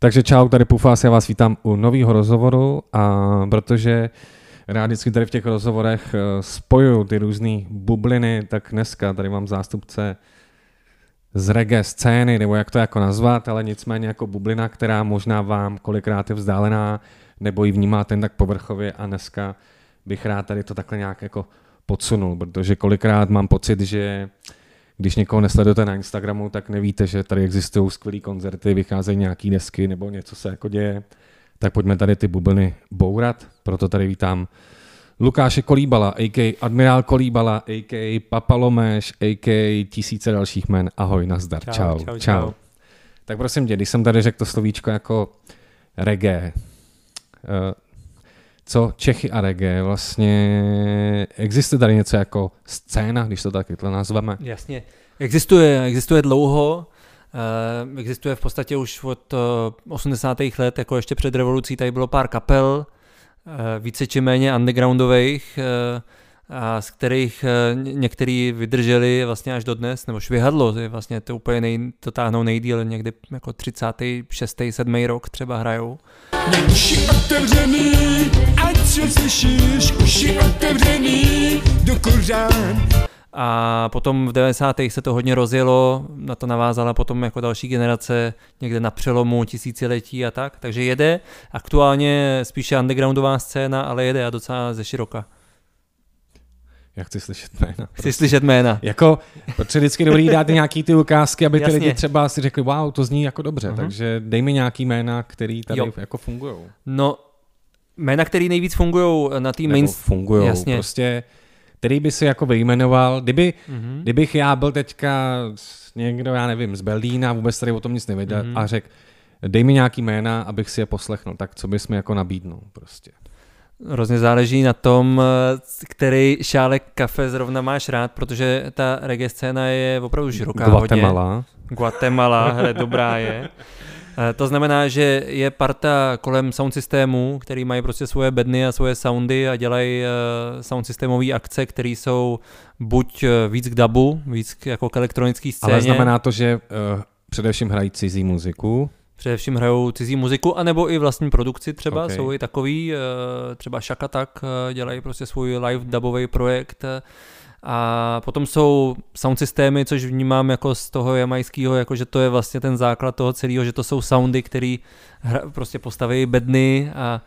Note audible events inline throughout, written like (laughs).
Takže čau, tady Pufás, já vás vítám u nového rozhovoru a protože rád vždycky tady v těch rozhovorech eh, spojuju ty různé bubliny, tak dneska tady mám zástupce z reggae scény, nebo jak to jako nazvat, ale nicméně jako bublina, která možná vám kolikrát je vzdálená, nebo ji vnímáte jen tak povrchově a dneska bych rád tady to takhle nějak jako podsunul, protože kolikrát mám pocit, že když někoho nesledujete na Instagramu, tak nevíte, že tady existují skvělé koncerty, vycházejí nějaký desky nebo něco se jako děje. Tak pojďme tady ty bubliny bourat, proto tady vítám Lukáše Kolíbala, a.k. Admirál Kolíbala, a.k. Papalomeš, a.k. tisíce dalších men. Ahoj, nazdar, čau, čau, čau. čau. Tak prosím tě, když jsem tady řekl to slovíčko jako reggae, eh, co Čechy a reggae, vlastně existuje tady něco jako scéna, když to takhle nazveme? Jasně, existuje, existuje dlouho, uh, existuje v podstatě už od uh, 80. let, jako ještě před revolucí, tady bylo pár kapel, uh, více či méně undergroundových, a z kterých některý vydrželi vlastně až do dnes, nebo švihadlo, to je vlastně to úplně nej, to táhnou nejdíl, někdy jako 36. 7. rok třeba hrajou. Uši otevřený, ať se slyšíš, uši otevřený do kořán. A potom v 90. se to hodně rozjelo, na to navázala potom jako další generace někde na přelomu tisíciletí a tak, takže jede, aktuálně spíše undergroundová scéna, ale jede a docela ze široka. Já chci slyšet jména. Chci prostě. slyšet jména. Jako, protože vždycky dobrý dát nějaký ty ukázky, aby ty lidi třeba si řekli, wow, to zní jako dobře, uh-huh. takže dej mi nějaký jména, který tady jo. jako fungují. No, jména, který nejvíc fungují na té main... fungují, Jasně. prostě, který by si jako vyjmenoval, kdyby, uh-huh. kdybych já byl teďka někdo, já nevím, z Berlína, vůbec tady o tom nic nevěděl uh-huh. a řekl, dej mi nějaký jména, abych si je poslechnul, tak co bys mi jako nabídnul prostě. Hrozně záleží na tom, který šálek kafe zrovna máš rád, protože ta reggae scéna je opravdu široká Guatemala. Hodně. Guatemala, hele, dobrá je. Eh, to znamená, že je parta kolem sound systému, který mají prostě svoje bedny a svoje soundy a dělají eh, sound systémové akce, které jsou buď eh, víc k dubu, víc jako k elektronické scéně. Ale znamená to, že uh, především hrají cizí muziku, Především hrajou cizí muziku, anebo i vlastní produkci třeba, okay. jsou i takový, eh, třeba Shakatak eh, dělají prostě svůj live dubový projekt eh, a potom jsou sound systémy, což vnímám jako z toho jamajského, jako že to je vlastně ten základ toho celého, že to jsou soundy, který prostě postaví bedny a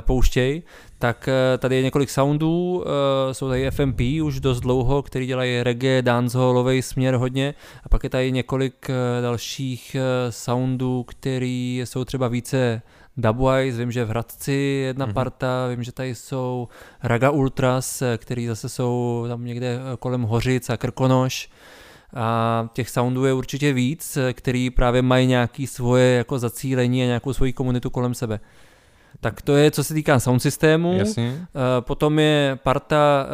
pouštějí tak eh, tady je několik soundů, eh, jsou tady FMP už dost dlouho, který dělají reggae, dancehallový směr hodně. A pak je tady několik eh, dalších soundů, který jsou třeba více Dubwise, vím, že v Hradci jedna mm-hmm. parta, vím, že tady jsou Raga Ultras, který zase jsou tam někde kolem Hořic a Krkonoš. A těch soundů je určitě víc, který právě mají nějaký svoje jako zacílení a nějakou svoji komunitu kolem sebe. Tak to je, co se týká sound systému. Jasně. Potom je parta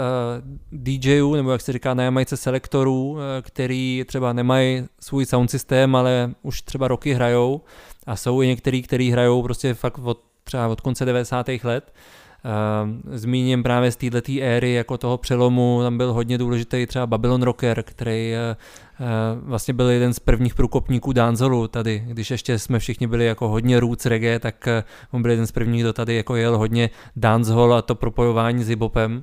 DJů, nebo jak se říká na Jamajce selektorů, který třeba nemají svůj sound systém, ale už třeba roky hrajou. A jsou i některý, který hrajou prostě fakt od, třeba od konce 90. let. Zmíním právě z této éry jako toho přelomu, tam byl hodně důležitý třeba Babylon Rocker, který uh, vlastně byl jeden z prvních průkopníků Danzolu tady, když ještě jsme všichni byli jako hodně roots reggae, tak uh, on byl jeden z prvních, kdo tady jako jel hodně dancehall a to propojování s a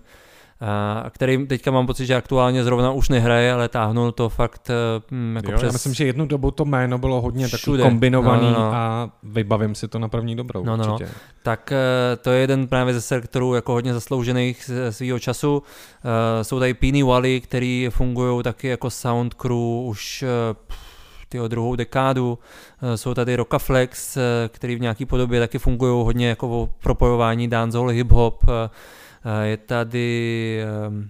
který teďka mám pocit, že aktuálně zrovna už nehraje, ale táhnul to fakt hm, jako jo, přes... Já myslím, že jednu dobu to jméno bylo hodně takový kombinovaný no, no, no. a vybavím si to na první dobrou no, no, no. určitě. No. Tak eh, to je jeden právě ze sektorů jako hodně zasloužených svého času. Uh, jsou tady Peeny Wally, který fungují taky jako sound crew už tyho druhou dekádu. Jsou tady Rockaflex, který v nějaké podobě taky fungují hodně jako o propojování dancehall, hip-hop. Eh, je tady ehm,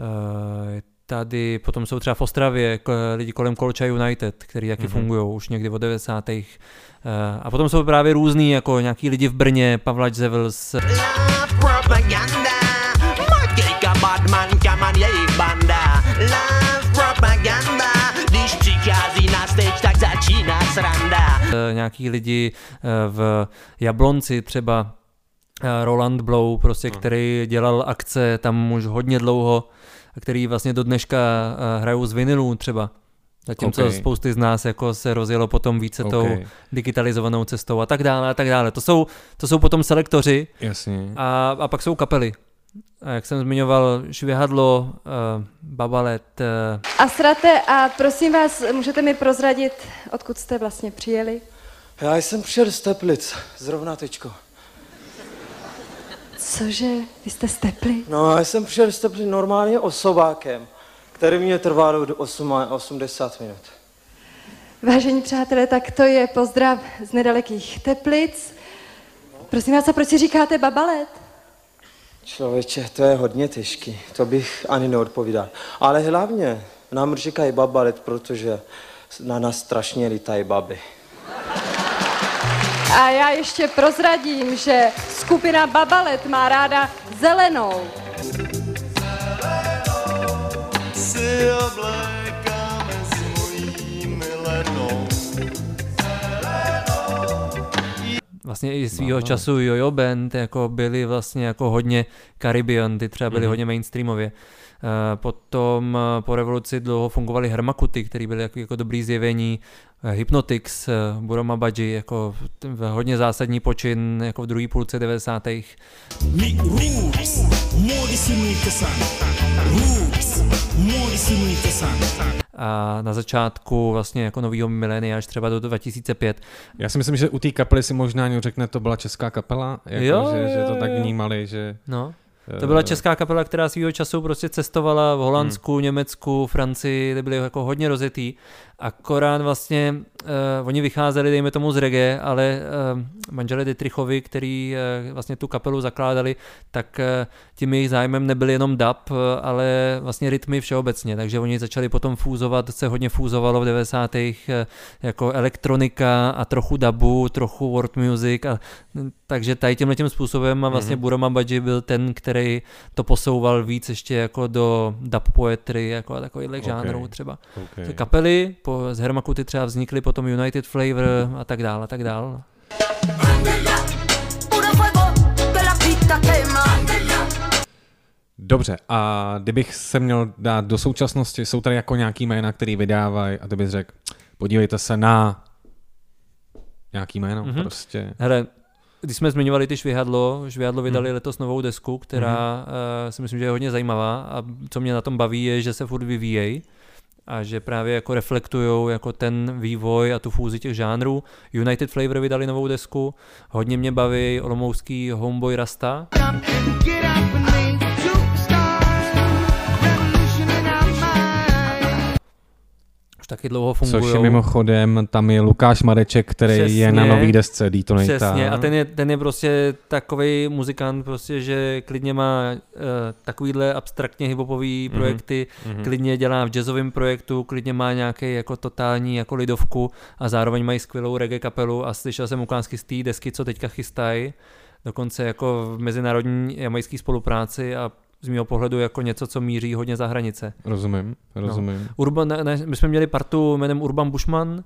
eh, je tady, potom jsou třeba v Ostravě lidi kolem Kolča United, který taky mm-hmm. fungují už někdy od 90. Eh, a potom jsou právě různý, jako nějaký lidi v Brně, Pavlač Zevils. Nějaký lidi v Jablonci třeba Roland Blow, prostě, no. který dělal akce tam už hodně dlouho, který vlastně do dneška eh, hrajou z vinilů třeba. Zatímco okay. spousty z nás jako se rozjelo potom více okay. tou digitalizovanou cestou a tak dále a tak dále. To jsou, to jsou potom selektoři Jasně. A, a pak jsou kapely. A jak jsem zmiňoval, švihadlo, uh, babalet. Uh... A srate, a prosím vás, můžete mi prozradit, odkud jste vlastně přijeli? Já jsem přijel z Teplic, zrovna teďko. Cože, vy jste z Tepli? No, já jsem přijel z Tepli normálně osobákem, který mě trvalo do 8, 80 minut. Vážení přátelé, tak to je pozdrav z nedalekých Teplic. Prosím vás, a proč si říkáte babalet? Člověče, to je hodně těžký, to bych ani neodpovídal. Ale hlavně nám říkají babalet, protože na nás strašně lítají baby. A já ještě prozradím, že skupina Babalet má ráda zelenou. Si oblékáme s mojí milenou. Vlastně i svýho no, času Jojo Band jako byli vlastně jako hodně Caribbean, ty třeba byly mm-hmm. hodně mainstreamově. Eh, potom eh, po revoluci dlouho fungovaly Hermakuty, které byly jako, jako dobrý zjevení. Eh, Hypnotix, Buroma Baji, jako hodně zásadní počin jako v druhé půlce 90. A na začátku vlastně jako novýho milénia až třeba do 2005. Já si myslím, že u té kapely si možná někdo řekne, to byla česká kapela, jako, jo, že, že to tak vnímali, že... No. To byla česká kapela, která svýho času prostě cestovala v Holandsku, hmm. Německu, Francii, kde byly jako hodně rozjetý Akorát vlastně uh, oni vycházeli, dejme tomu z reggae, ale uh, manželé Dietrichovi, který uh, vlastně tu kapelu zakládali, tak uh, tím jejich zájmem nebyl jenom dub, uh, ale vlastně rytmy všeobecně, takže oni začali potom fúzovat, se hodně fúzovalo v 90. Uh, jako elektronika a trochu dubu, trochu world music a takže tady tímhle tím způsobem a vlastně mm-hmm. Burama Baji byl ten, který to posouval víc ještě jako do dub poetry, jako a takových okay. žánrů třeba. Okay. Kapely po, z Hermakuty třeba vznikly potom United Flavor a tak dále, a tak dále. Dobře, a kdybych se měl dát do současnosti, jsou tady jako nějaký jména, který vydávají a ty bys řekl, podívejte se na nějaký jméno mm-hmm. prostě. Hele, když jsme zmiňovali ty Švihadlo, Švihadlo vydali hmm. letos novou desku, která hmm. uh, si myslím, že je hodně zajímavá a co mě na tom baví je, že se furt vyvíjejí a že právě jako reflektují jako ten vývoj a tu fúzi těch žánrů. United Flavor vydali novou desku, hodně mě baví olomouský Homeboy Rasta. Get už taky dlouho fungují. Což je mimochodem, tam je Lukáš Mareček, který přesně, je na nový desce Detonator. Přesně, a ten je, ten je prostě takový muzikant, prostě, že klidně má uh, takovýhle abstraktně hiphopový mm-hmm. projekty, mm-hmm. klidně dělá v jazzovém projektu, klidně má nějaký jako totální jako lidovku a zároveň mají skvělou reggae kapelu a slyšel jsem ukázky z té desky, co teďka chystají dokonce jako v mezinárodní jamajské spolupráci a z mého pohledu jako něco, co míří hodně za hranice. Rozumím, no. rozumím. No. Urban, ne, my jsme měli partu jménem Urban Bushman.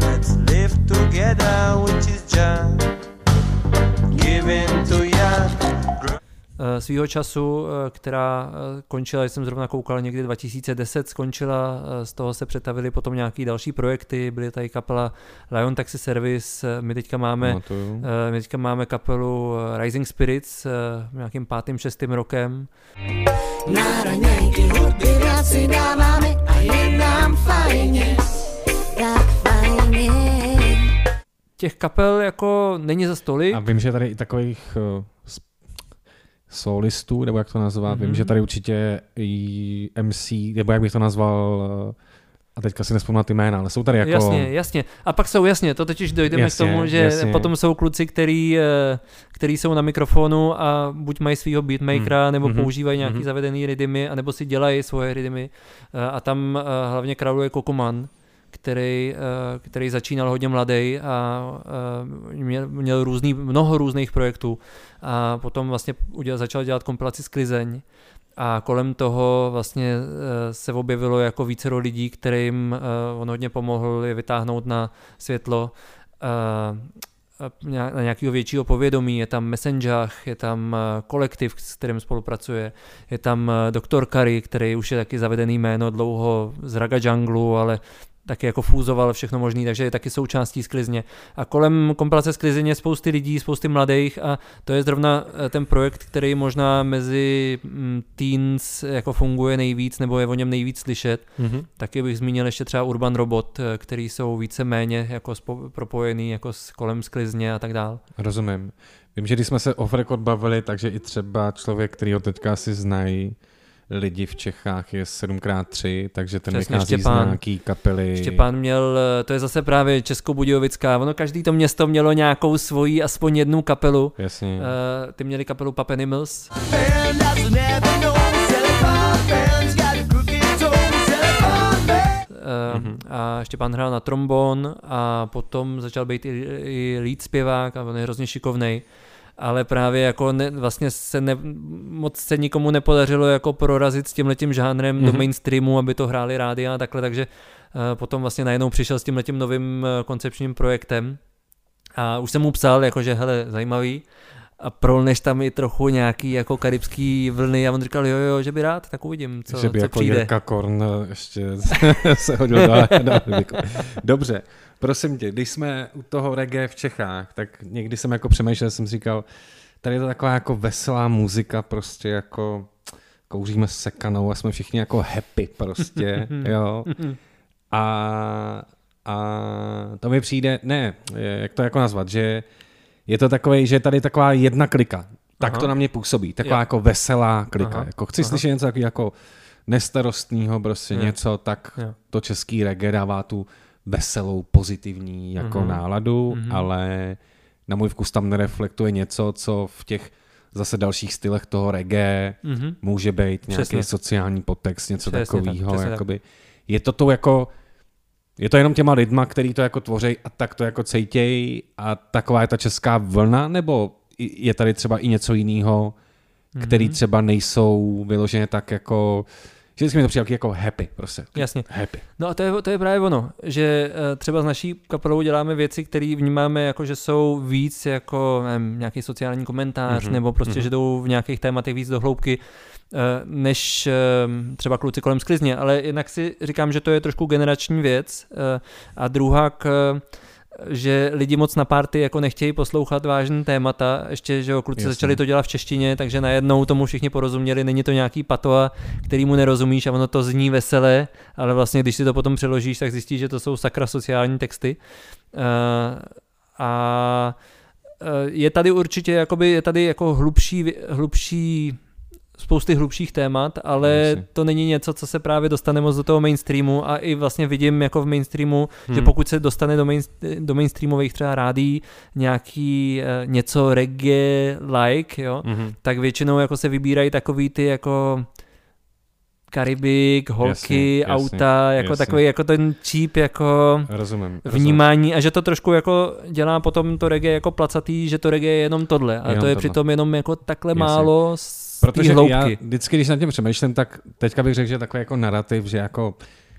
Let's live together, which is just giving to svýho času, eh, která eh, končila, jsem zrovna koukal někdy 2010, skončila, z toho se přetavili potom nějaký další projekty, byly tady kapela Lion Taxi Service, my teďka máme, no my teďka máme kapelu Rising Spirits nějakým pátým, šestým rokem. Na raňajky hudby si dáváme a je nám fajně, tak fajně. Těch kapel jako není za stolik. A vím, že tady i takových solistů, nebo jak to nazvat. Mm-hmm. Vím, že tady určitě i MC, nebo jak bych to nazval, eh, a teďka si nespomínám ty jména, ale jsou tady jako... Jasně, jasně. A pak jsou, jasně, to totiž dojdeme jasně, k tomu, že jasně. potom jsou kluci, který, eh, který jsou na mikrofonu a buď mají svého beatmakera, mm. nebo mm-hmm. používají nějaký mm-hmm. zavedený rytmy, anebo si dělají svoje rytmy. Eh, a tam hlavně králuje Kokoman, který, eh, který začínal hodně mladý a eh, měl, měl různý, mnoho různých projektů a potom vlastně udělal, začal dělat kompilaci Sklizeň a kolem toho vlastně eh, se objevilo jako více lidí, kterým on hodně pomohl je vytáhnout na světlo na nějakého většího povědomí, je tam Messenger, je tam kolektiv, s kterým spolupracuje, je tam doktor Kari, který už je taky zavedený jméno dlouho z Raga Jungle, ale taky jako fúzoval všechno možný, takže je taky součástí sklizně. A kolem kompilace sklizně spousty lidí, spousty mladých a to je zrovna eh, ten projekt, který možná mezi mm, teens jako funguje nejvíc, nebo je o něm nejvíc slyšet. Mm-hmm. Taky bych zmínil ještě třeba Urban Robot, eh, který jsou více méně jako spo, propojený jako s kolem sklizně a tak dál. Rozumím. Vím, že když jsme se off record bavili, takže i třeba člověk, který ho teďka si znají, lidi v Čechách je 7x3, takže ten Přesně, vychází Štěpán, z nějaký kapely. Štěpán měl, to je zase právě Českobudějovická, ono každý to město mělo nějakou svoji, aspoň jednu kapelu. Jasně. Uh, ty měli kapelu Pup Animals. Uh, a Štěpán hrál na trombon a potom začal být i, i lead zpěvák a on je hrozně šikovnej ale právě jako ne, vlastně se ne, moc se nikomu nepodařilo jako prorazit s tímhletím žánrem mm-hmm. do mhm. mainstreamu, aby to hráli rádi a takhle, takže uh, potom vlastně najednou přišel s tímhletím novým uh, koncepčním projektem a už jsem mu psal, jakože hele, zajímavý, a prolneš tam i trochu nějaký jako karibský vlny a on říkal, jo, jo, že by rád, tak uvidím, co, že by co jako přijde. Jirka Korn ještě (laughs) se hodil dál. Dobře, prosím tě, když jsme u toho reggae v Čechách, tak někdy jsem jako přemýšlel, jsem říkal, tady je to taková jako veselá muzika, prostě jako kouříme sekanou a jsme všichni jako happy prostě, (laughs) jo. A, a to mi přijde, ne, jak to jako nazvat, že je to takový, že je tady taková jedna klika. Tak Aha. to na mě působí. Taková jo. jako veselá klika. Aha. Jako chci Aha. slyšet něco jako nestarostního, prostě jo. něco, tak jo. to český reggae dává tu veselou, pozitivní jako mm náladu, mm ale na můj vkus tam nereflektuje něco, co v těch zase dalších stylech toho reggae mm může být nějaký Přesně. sociální podtext, něco takového. Tak, Je to to jako je to jenom těma lidma, který to jako tvoří a tak to jako cejtějí a taková je ta česká vlna, nebo je tady třeba i něco jiného, který mhm. třeba nejsou vyloženě tak jako že vždycky mi to přijde jako happy, prostě. Jasně. Happy. No a to je, to je právě ono, že eh, třeba s naší kapelou děláme věci, které vnímáme jako, že jsou víc jako nevím, nějaký sociální komentář, mm-hmm. nebo prostě, mm-hmm. že jdou v nějakých tématech víc do hloubky. Eh, než eh, třeba kluci kolem sklizně, ale jednak si říkám, že to je trošku generační věc a druhá k že lidi moc na party jako nechtějí poslouchat vážné témata, ještě, že jo, kluci Jasně. začali to dělat v češtině, takže najednou tomu všichni porozuměli, není to nějaký patoa, který mu nerozumíš a ono to zní veselé, ale vlastně když si to potom přeložíš, tak zjistíš, že to jsou sakra sociální texty. A je tady určitě jakoby, je tady jako hlubší, hlubší spousty hlubších témat, ale Myslím. to není něco, co se právě dostane moc do toho mainstreamu a i vlastně vidím jako v mainstreamu, hmm. že pokud se dostane do, main, do mainstreamových třeba rádí nějaký uh, něco reggae-like, jo, hmm. tak většinou jako se vybírají takový ty jako Karibik, holky, jasně, auta, jako jasně. takový jako ten cheap jako rozumím, vnímání rozumím. a že to trošku jako dělá potom to reggae jako placatý, že to reggae je jenom tohle a jenom to je tohle. přitom jenom jako takhle jasně. málo Protože já vždycky, když nad tím přemýšlím, tak teďka bych řekl, že takový jako narrativ, že jako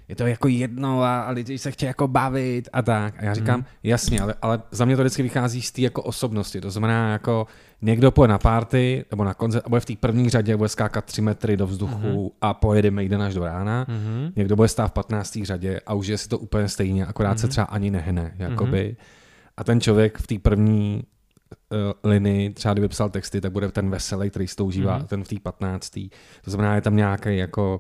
je to jako jedno a, a lidi se chtějí jako bavit a tak. A já říkám, hmm. jasně, ale, ale za mě to vždycky vychází z té jako osobnosti. To znamená, jako někdo pojede na party nebo na koncert a bude v té první řadě, bude skákat 3 metry do vzduchu hmm. a pojede Maiden až do rána. Hmm. Někdo bude stát v 15. řadě a už je si to úplně stejně, akorát hmm. se třeba ani nehne. Jakoby. Hmm. A ten člověk v té první uh, linii, třeba kdyby psal texty, tak bude ten veselý, který se to užívá, mm-hmm. ten v té 15. To znamená, je tam nějaký jako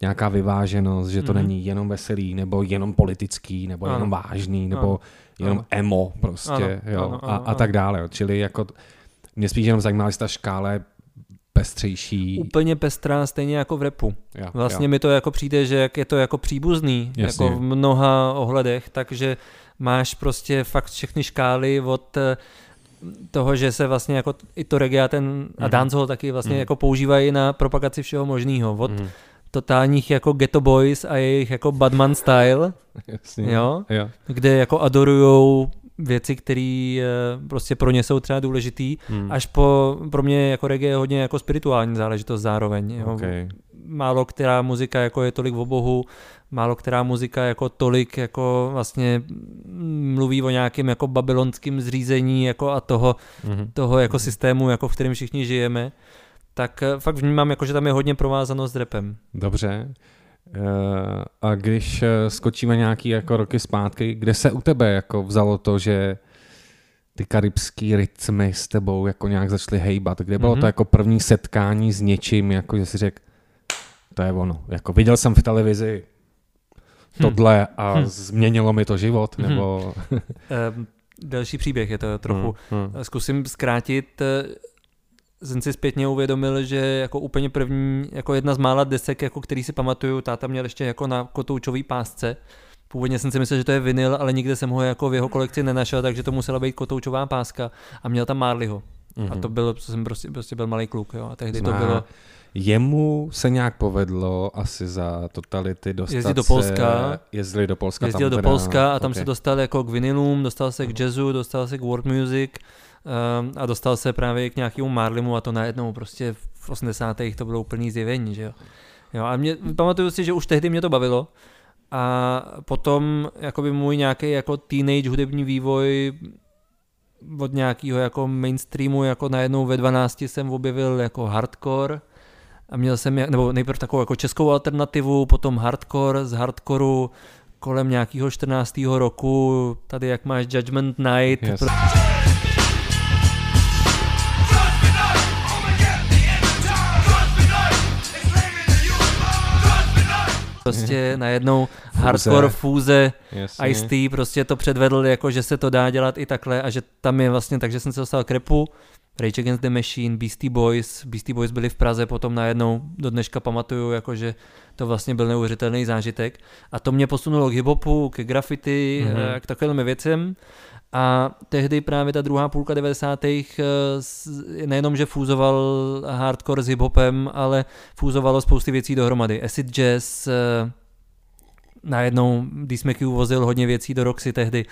nějaká vyváženost, že to mm-hmm. není jenom veselý, nebo jenom politický, nebo ano. jenom vážný, nebo ano. jenom ano. emo prostě, ano. jo, ano, ano, a, a tak dále. Jo. Čili jako mě spíš jenom zajímá, jestli ta škála je pestřejší. Úplně pestrá, stejně jako v repu. Ja, vlastně ja. mi to jako přijde, že jak je to jako příbuzný, Jasně. jako v mnoha ohledech, takže máš prostě fakt všechny škály od eh, toho, že se vlastně jako i to reggae a ten mm. a mhm. dancehall taky vlastně mm. jako používají na propagaci všeho možného. Od mm. totálních jako Ghetto Boys a jejich jako Badman style, (laughs) Jasně. jo? jo, kde jako adorujou věci, které eh, prostě pro ně jsou třeba důležitý, hmm. až po, pro mě jako reggae je hodně jako spirituální záležitost zároveň. Jo. Okay. Málo která muzika jako je tolik v obohu, málo která muzika jako tolik jako vlastně mluví o nějakém jako babylonském zřízení jako a toho, mm-hmm. toho jako systému, jako v kterém všichni žijeme, tak eh, fakt vnímám, jako, že tam je hodně provázanost s repem. Dobře. a když skočíme nějaký jako roky zpátky, kde se u tebe jako vzalo to, že ty karibský rytmy s tebou jako nějak začaly hejbat? Kde bylo mm-hmm. to jako první setkání s něčím, jako že si řekl, to je ono. Jako viděl jsem v televizi tohle a hmm. změnilo mi to život, hmm. nebo... um, další příběh je to trochu. Hmm. Hmm. Zkusím zkrátit. Jsem si zpětně uvědomil, že jako úplně první, jako jedna z mála desek, jako který si pamatuju, táta měl ještě jako na kotoučový pásce. Původně jsem si myslel, že to je vinyl, ale nikde jsem ho jako v jeho kolekci nenašel, takže to musela být kotoučová páska a měl tam Marleyho. Mm-hmm. A mhm. to bylo, jsem prostě, prostě byl malý kluk, jo. A tehdy Zná. to bylo Jemu se nějak povedlo asi za totality dostat Jezdit do Polska. Jezdili do Polska. Jezdil do Polska a tam okay. se dostal jako k vinilům, dostal se k jazzu, dostal se k world music um, a dostal se právě k nějakému Marlimu a to najednou prostě v 80. to bylo úplný zjevení, že jo. jo a mě, pamatuju si, že už tehdy mě to bavilo a potom jakoby můj nějaký jako teenage hudební vývoj od nějakého jako mainstreamu, jako najednou ve 12 jsem objevil jako hardcore, a měl jsem, nebo nejprve takovou jako českou alternativu, potom hardcore, z hardcoreu kolem nějakého 14. roku, tady jak máš Judgment Night. Yes. Pro... prostě najednou fúze. hardcore fúze, Ice-T prostě to předvedl jako, že se to dá dělat i takhle a že tam je vlastně, takže jsem se dostal k repu, Rage Against the Machine, Beastie Boys, Beastie Boys byli v Praze, potom najednou do dneška pamatuju, jako že to vlastně byl neuvěřitelný zážitek. A to mě posunulo k hiphopu, k graffiti, mm-hmm. k takovým věcem. A tehdy právě ta druhá půlka 90. Eh, nejenom, že fúzoval hardcore s hiphopem, ale fúzovalo spousty věcí dohromady. Acid jazz, eh, najednou D-Smacky vozil hodně věcí do Roxy tehdy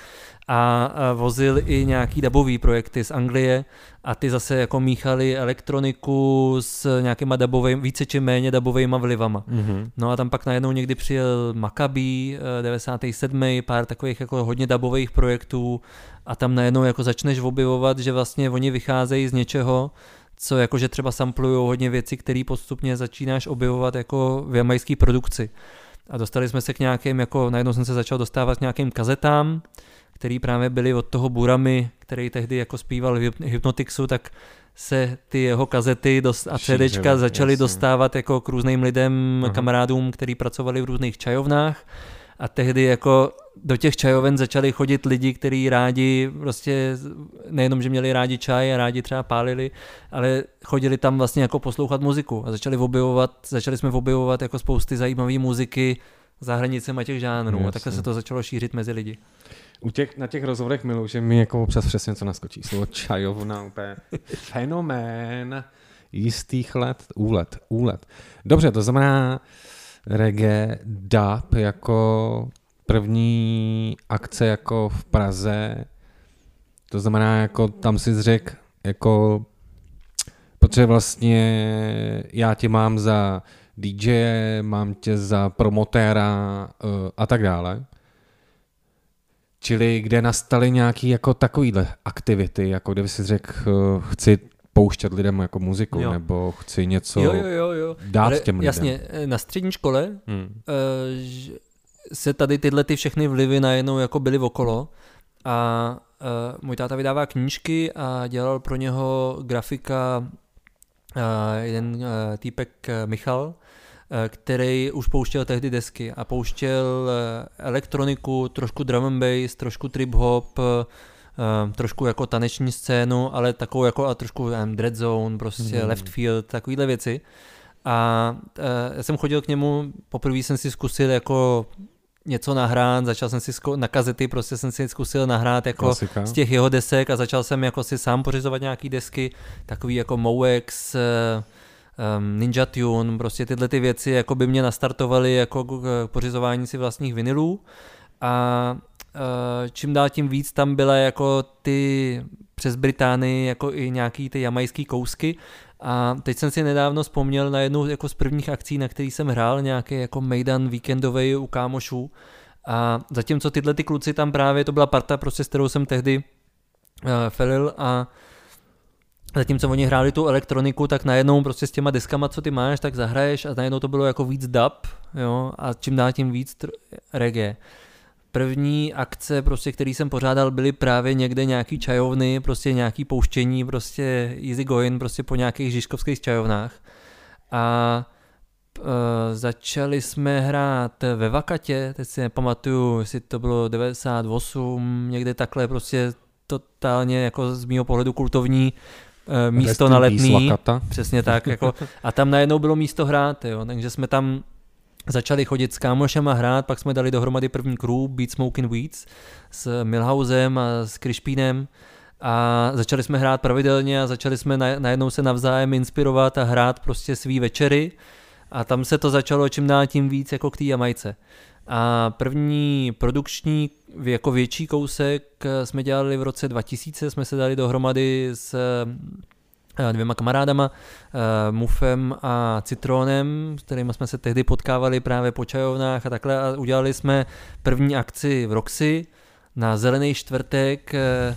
a vozil i nějaký dubový projekty z Anglie a ty zase jako míchali elektroniku s nějakýma dubovými, více či méně dubovými vlivama. Mm-hmm. No a tam pak najednou někdy přijel Maccabi 97. Eh, pár takových jako hodně dubových projektů a tam najednou jako začneš objevovat, že vlastně oni vycházejí z něčeho, co jakože třeba samplují hodně věcí, které postupně začínáš objevovat jako v jamajské produkci a dostali jsme se k nějakým, jako najednou jsem se začal dostávat k nějakým kazetám, který právě byly od toho Buramy, který tehdy jako zpíval v Hypnotixu, tak se ty jeho kazety a CDčka začaly dostávat jako k různým lidem, Aha. kamarádům, kteří pracovali v různých čajovnách a tehdy jako do těch čajoven začali chodit lidi, kteří rádi prostě nejenom, že měli rádi čaj a rádi třeba pálili, ale chodili tam vlastně jako poslouchat muziku a začali objevovat, začali jsme objevovat jako spousty zajímavé muziky za hranicemi těch žánrů Jasně. a takhle se to začalo šířit mezi lidi. U těch, na těch rozhovorech milu, že mi jako občas přesně co naskočí. Slovo čajovna, úplně (laughs) fenomén jistých let, úlet, úlet. Dobře, to znamená, reggae dub jako první akce jako v Praze. To znamená, jako tam si řekl, jako protože vlastně já tě mám za DJ, mám tě za promotéra uh, a tak dále. Čili kde nastaly nějaké jako takovýhle aktivity, jako kdyby si řekl, uh, chci pouštět lidem jako muziku, jo. nebo chci něco jo, jo, jo, jo. dát Ale těm lidem. Jasně, eh, na střední škole hmm. uh, se tady tyhle ty všechny vlivy najednou jako byly okolo a uh, můj táta vydává knížky a dělal pro něho grafika jeden týpek Michal, který už pouštěl tehdy desky a pouštěl elektroniku, trošku drum and bass, trošku trip hop, uh, trošku jako taneční scénu, ale takovou jako a trošku um, Dread Zone, prostě mm. Left Field, takovýhle věci. A uh, já jsem chodil k němu, poprvé jsem si zkusil jako něco nahrát, začal jsem si zko- na kazety, prostě jsem si zkusil nahrát jako Klasika. z těch jeho desek a začal jsem jako si sám pořizovat nějaký desky, takový jako Moex, um, Ninja Tune, prostě tyhle ty věci jako by mě nastartovaly jako k pořizování si vlastních vinilů a čím dál tím víc tam byla jako ty přes Británii jako i nějaký ty jamajský kousky a teď jsem si nedávno vzpomněl na jednu jako z prvních akcí, na který jsem hrál, nějaký jako Mejdan víkendový u kámošů a zatímco tyhle ty kluci tam právě, to byla parta, prostě s kterou jsem tehdy uh, felil a Zatímco oni hráli tu elektroniku, tak najednou prostě s těma diskama, co ty máš, tak zahraješ a najednou to bylo jako víc dub, jo, a čím dál tím víc tr- reggae. První akce, prostě, který jsem pořádal, byly právě někde nějaký čajovny, prostě nějaký pouštění, prostě easy going, prostě po nějakých žižkovských čajovnách. A e, začali jsme hrát ve Vakatě, teď si nepamatuju, jestli to bylo 98, někde takhle prostě totálně jako z mého pohledu kultovní e, místo na letný. Přesně tak. Jako, a tam najednou bylo místo hrát, jo, takže jsme tam začali chodit s kámošem a hrát, pak jsme dali dohromady první crew Beat Smoking Weeds s Milhausem a s Krišpínem a začali jsme hrát pravidelně a začali jsme najednou se navzájem inspirovat a hrát prostě svý večery a tam se to začalo čím dál tím víc jako k té Jamajce. A první produkční jako větší kousek jsme dělali v roce 2000, jsme se dali dohromady s dvěma kamarádama, uh, Mufem a Citronem, s kterými jsme se tehdy potkávali právě po čajovnách a takhle. A udělali jsme první akci v Roxy na Zelený čtvrtek uh,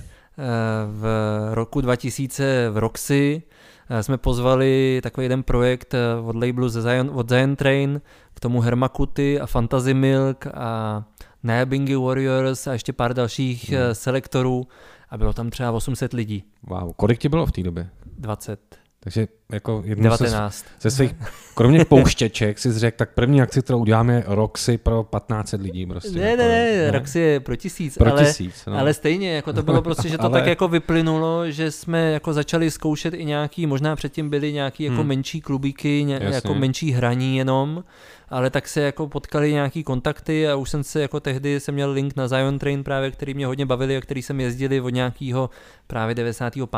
v roku 2000 v Roxy. Eh, jsme pozvali takový jeden projekt eh, od labelu ze Zion, od Zion Train, k tomu Hermakuty a Fantasy Milk a Nayabingi Warriors a ještě pár dalších hmm. selektorů a bylo tam třeba 800 lidí. Wow, kolik ti bylo v té době? 20. Takže jako jedno 19. Ze, ze svých, kromě pouštěček si řekl, tak první akci, kterou uděláme, je Roxy pro 15 lidí. Prostě, ne, jako, ne, ne, ne, Roxy je pro tisíc, pro ale, tisíc no. ale stejně, jako to bylo prostě, že to (laughs) ale... tak jako vyplynulo, že jsme jako začali zkoušet i nějaký, možná předtím byly nějaký jako hmm. menší klubíky, ně, jako menší hraní jenom, ale tak se jako potkali nějaký kontakty a už jsem se jako tehdy jsem měl link na Zion Train právě, který mě hodně bavili a který jsem jezdili od nějakého právě 95.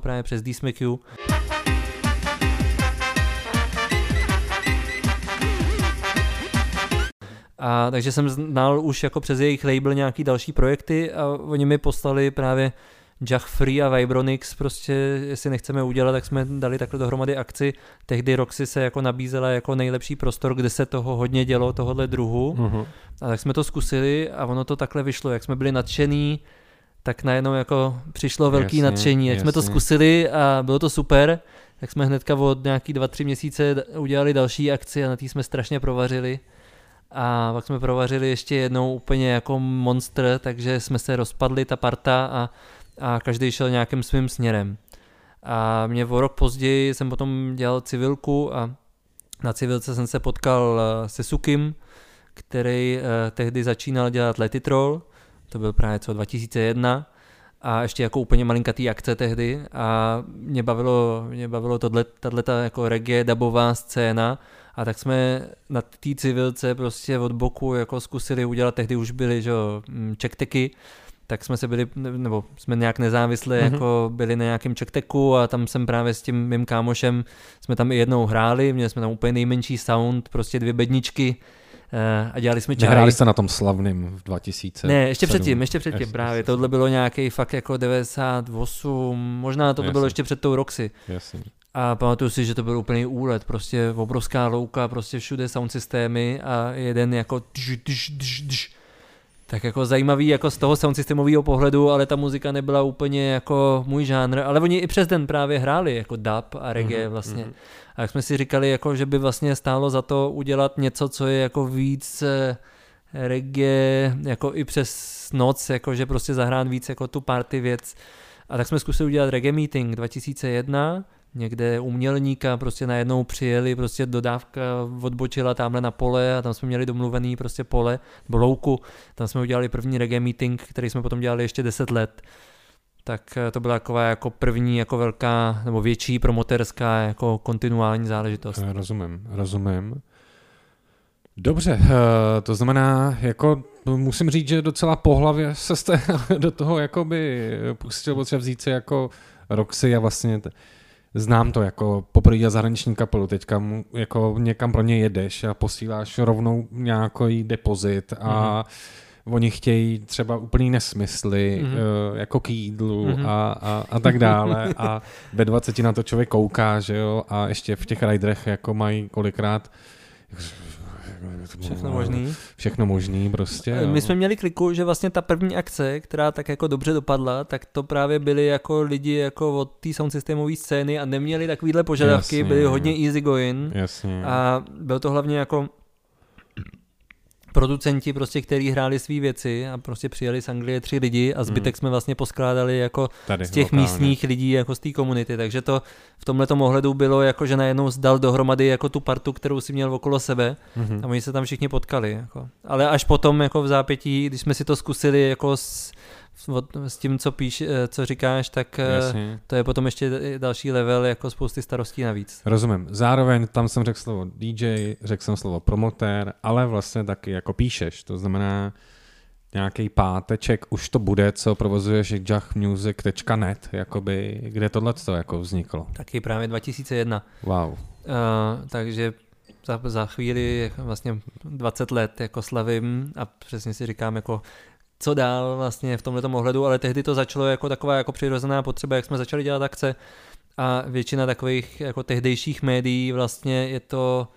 právě přes DSMQ. A takže jsem znal už jako přes jejich label nějaký další projekty a oni mi poslali právě Jack Free a Vibronix, prostě jestli nechceme udělat, tak jsme dali takhle dohromady akci. Tehdy Roxy se jako nabízela jako nejlepší prostor, kde se toho hodně dělo, tohohle druhu. Uh-huh. A tak jsme to zkusili a ono to takhle vyšlo. Jak jsme byli nadšený, tak najednou jako přišlo velký jasně, nadšení. Jak jasně. jsme to zkusili a bylo to super, tak jsme hnedka od nějaký dva, tři měsíce udělali další akci a na tý jsme strašně provařili a pak jsme provařili ještě jednou úplně jako monster, takže jsme se rozpadli ta parta a, a každý šel nějakým svým směrem. A mě o rok později jsem potom dělal civilku a na civilce jsem se potkal eh, se Sukim, který eh, tehdy začínal dělat Letitrol, to byl právě co 2001 a ještě jako úplně malinkatý akce tehdy a mě bavilo, mě bavilo tato jako reggae dubová scéna a tak jsme na té civilce prostě od boku jako zkusili udělat, tehdy už byly, že mm, čekteky, tak jsme se byli, nebo jsme nějak nezávisle mm-hmm. jako byli na nějakém čekteku a tam jsem právě s tím mým kámošem, jsme tam i jednou hráli, měli jsme tam úplně nejmenší sound, prostě dvě bedničky, eh, a dělali jsme čaj. Hráli jste na tom slavným v 2000? Ne, ještě předtím, ještě předtím jasný, právě. Jasný. Tohle bylo nějaký fakt jako 98, možná to bylo ještě před tou Roxy. Jasný. A pamatuju si, že to byl úplný úlet, prostě obrovská louka, prostě všude sound systémy a jeden jako dž, dž, dž, dž. tak jako zajímavý jako z toho sound systémového pohledu, ale ta muzika nebyla úplně jako můj žánr, ale oni i přes den právě hráli jako dub a reggae mm-hmm, vlastně. Mm-hmm. A jak jsme si říkali, jako, že by vlastně stálo za to udělat něco, co je jako víc eh, reggae, jako i přes noc, jako že prostě zahrát víc jako tu party věc. A tak jsme zkusili udělat reggae meeting 2001, někde u Mělníka prostě najednou přijeli, prostě dodávka odbočila tamhle na pole a tam jsme měli domluvený prostě pole, nebo louku, tam jsme udělali první reggae meeting, který jsme potom dělali ještě 10 let. Tak eh, to byla taková jako první jako velká nebo větší promoterská jako kontinuální záležitost. Eh, rozumím, rozumím. Dobře, eh, to znamená, jako musím říct, že docela po hlavě se jste (laughs) do toho jakoby pustil, potřeba vzít si jako Roxy a vlastně znám to jako poprvé zahraniční kapelu, teďka mu, jako někam pro ně jedeš a posíláš rovnou nějaký depozit a mm-hmm. oni chtějí třeba úplný nesmysly, mm-hmm. jako k jídlu mm-hmm. a, a, a tak dále a ve 20 na to člověk kouká, že jo, a ještě v těch riderech jako mají kolikrát všechno možný. Všechno možný prostě. Jo. My jsme měli kliku, že vlastně ta první akce, která tak jako dobře dopadla, tak to právě byli jako lidi jako od té sound systémové scény a neměli takovýhle požadavky, Jasně. byli hodně easy going. Jasně. A byl to hlavně jako producenti, prostě, kteří hráli své věci a prostě přijeli z Anglie tři lidi a zbytek mm. jsme vlastně poskládali jako Tady, z těch lokálně. místních lidí, jako z té komunity, takže to v tomhle ohledu bylo jako, že najednou zdal dohromady jako tu partu, kterou si měl okolo sebe mm-hmm. a oni se tam všichni potkali. Jako. Ale až potom jako v zápětí, když jsme si to zkusili jako s, s tím, co píš, eh, co říkáš, tak eh, Jasně. to je potom ještě další level jako spousty starostí navíc. Rozumím. Zároveň tam jsem řekl slovo DJ, řekl jsem slovo promotér, ale vlastně taky jako píšeš, to znamená nějaký páteček už to bude, co provozuješ jachmusic.net, jakoby, kde tohle to jako vzniklo? Taky právě 2001. Wow. Uh, takže za, za chvíli vlastně 20 let jako slavím a přesně si říkám jako co dál vlastně v tomto ohledu, ale tehdy to začalo jako taková jako přirozená potřeba, jak jsme začali dělat akce a většina takových jako tehdejších médií vlastně je to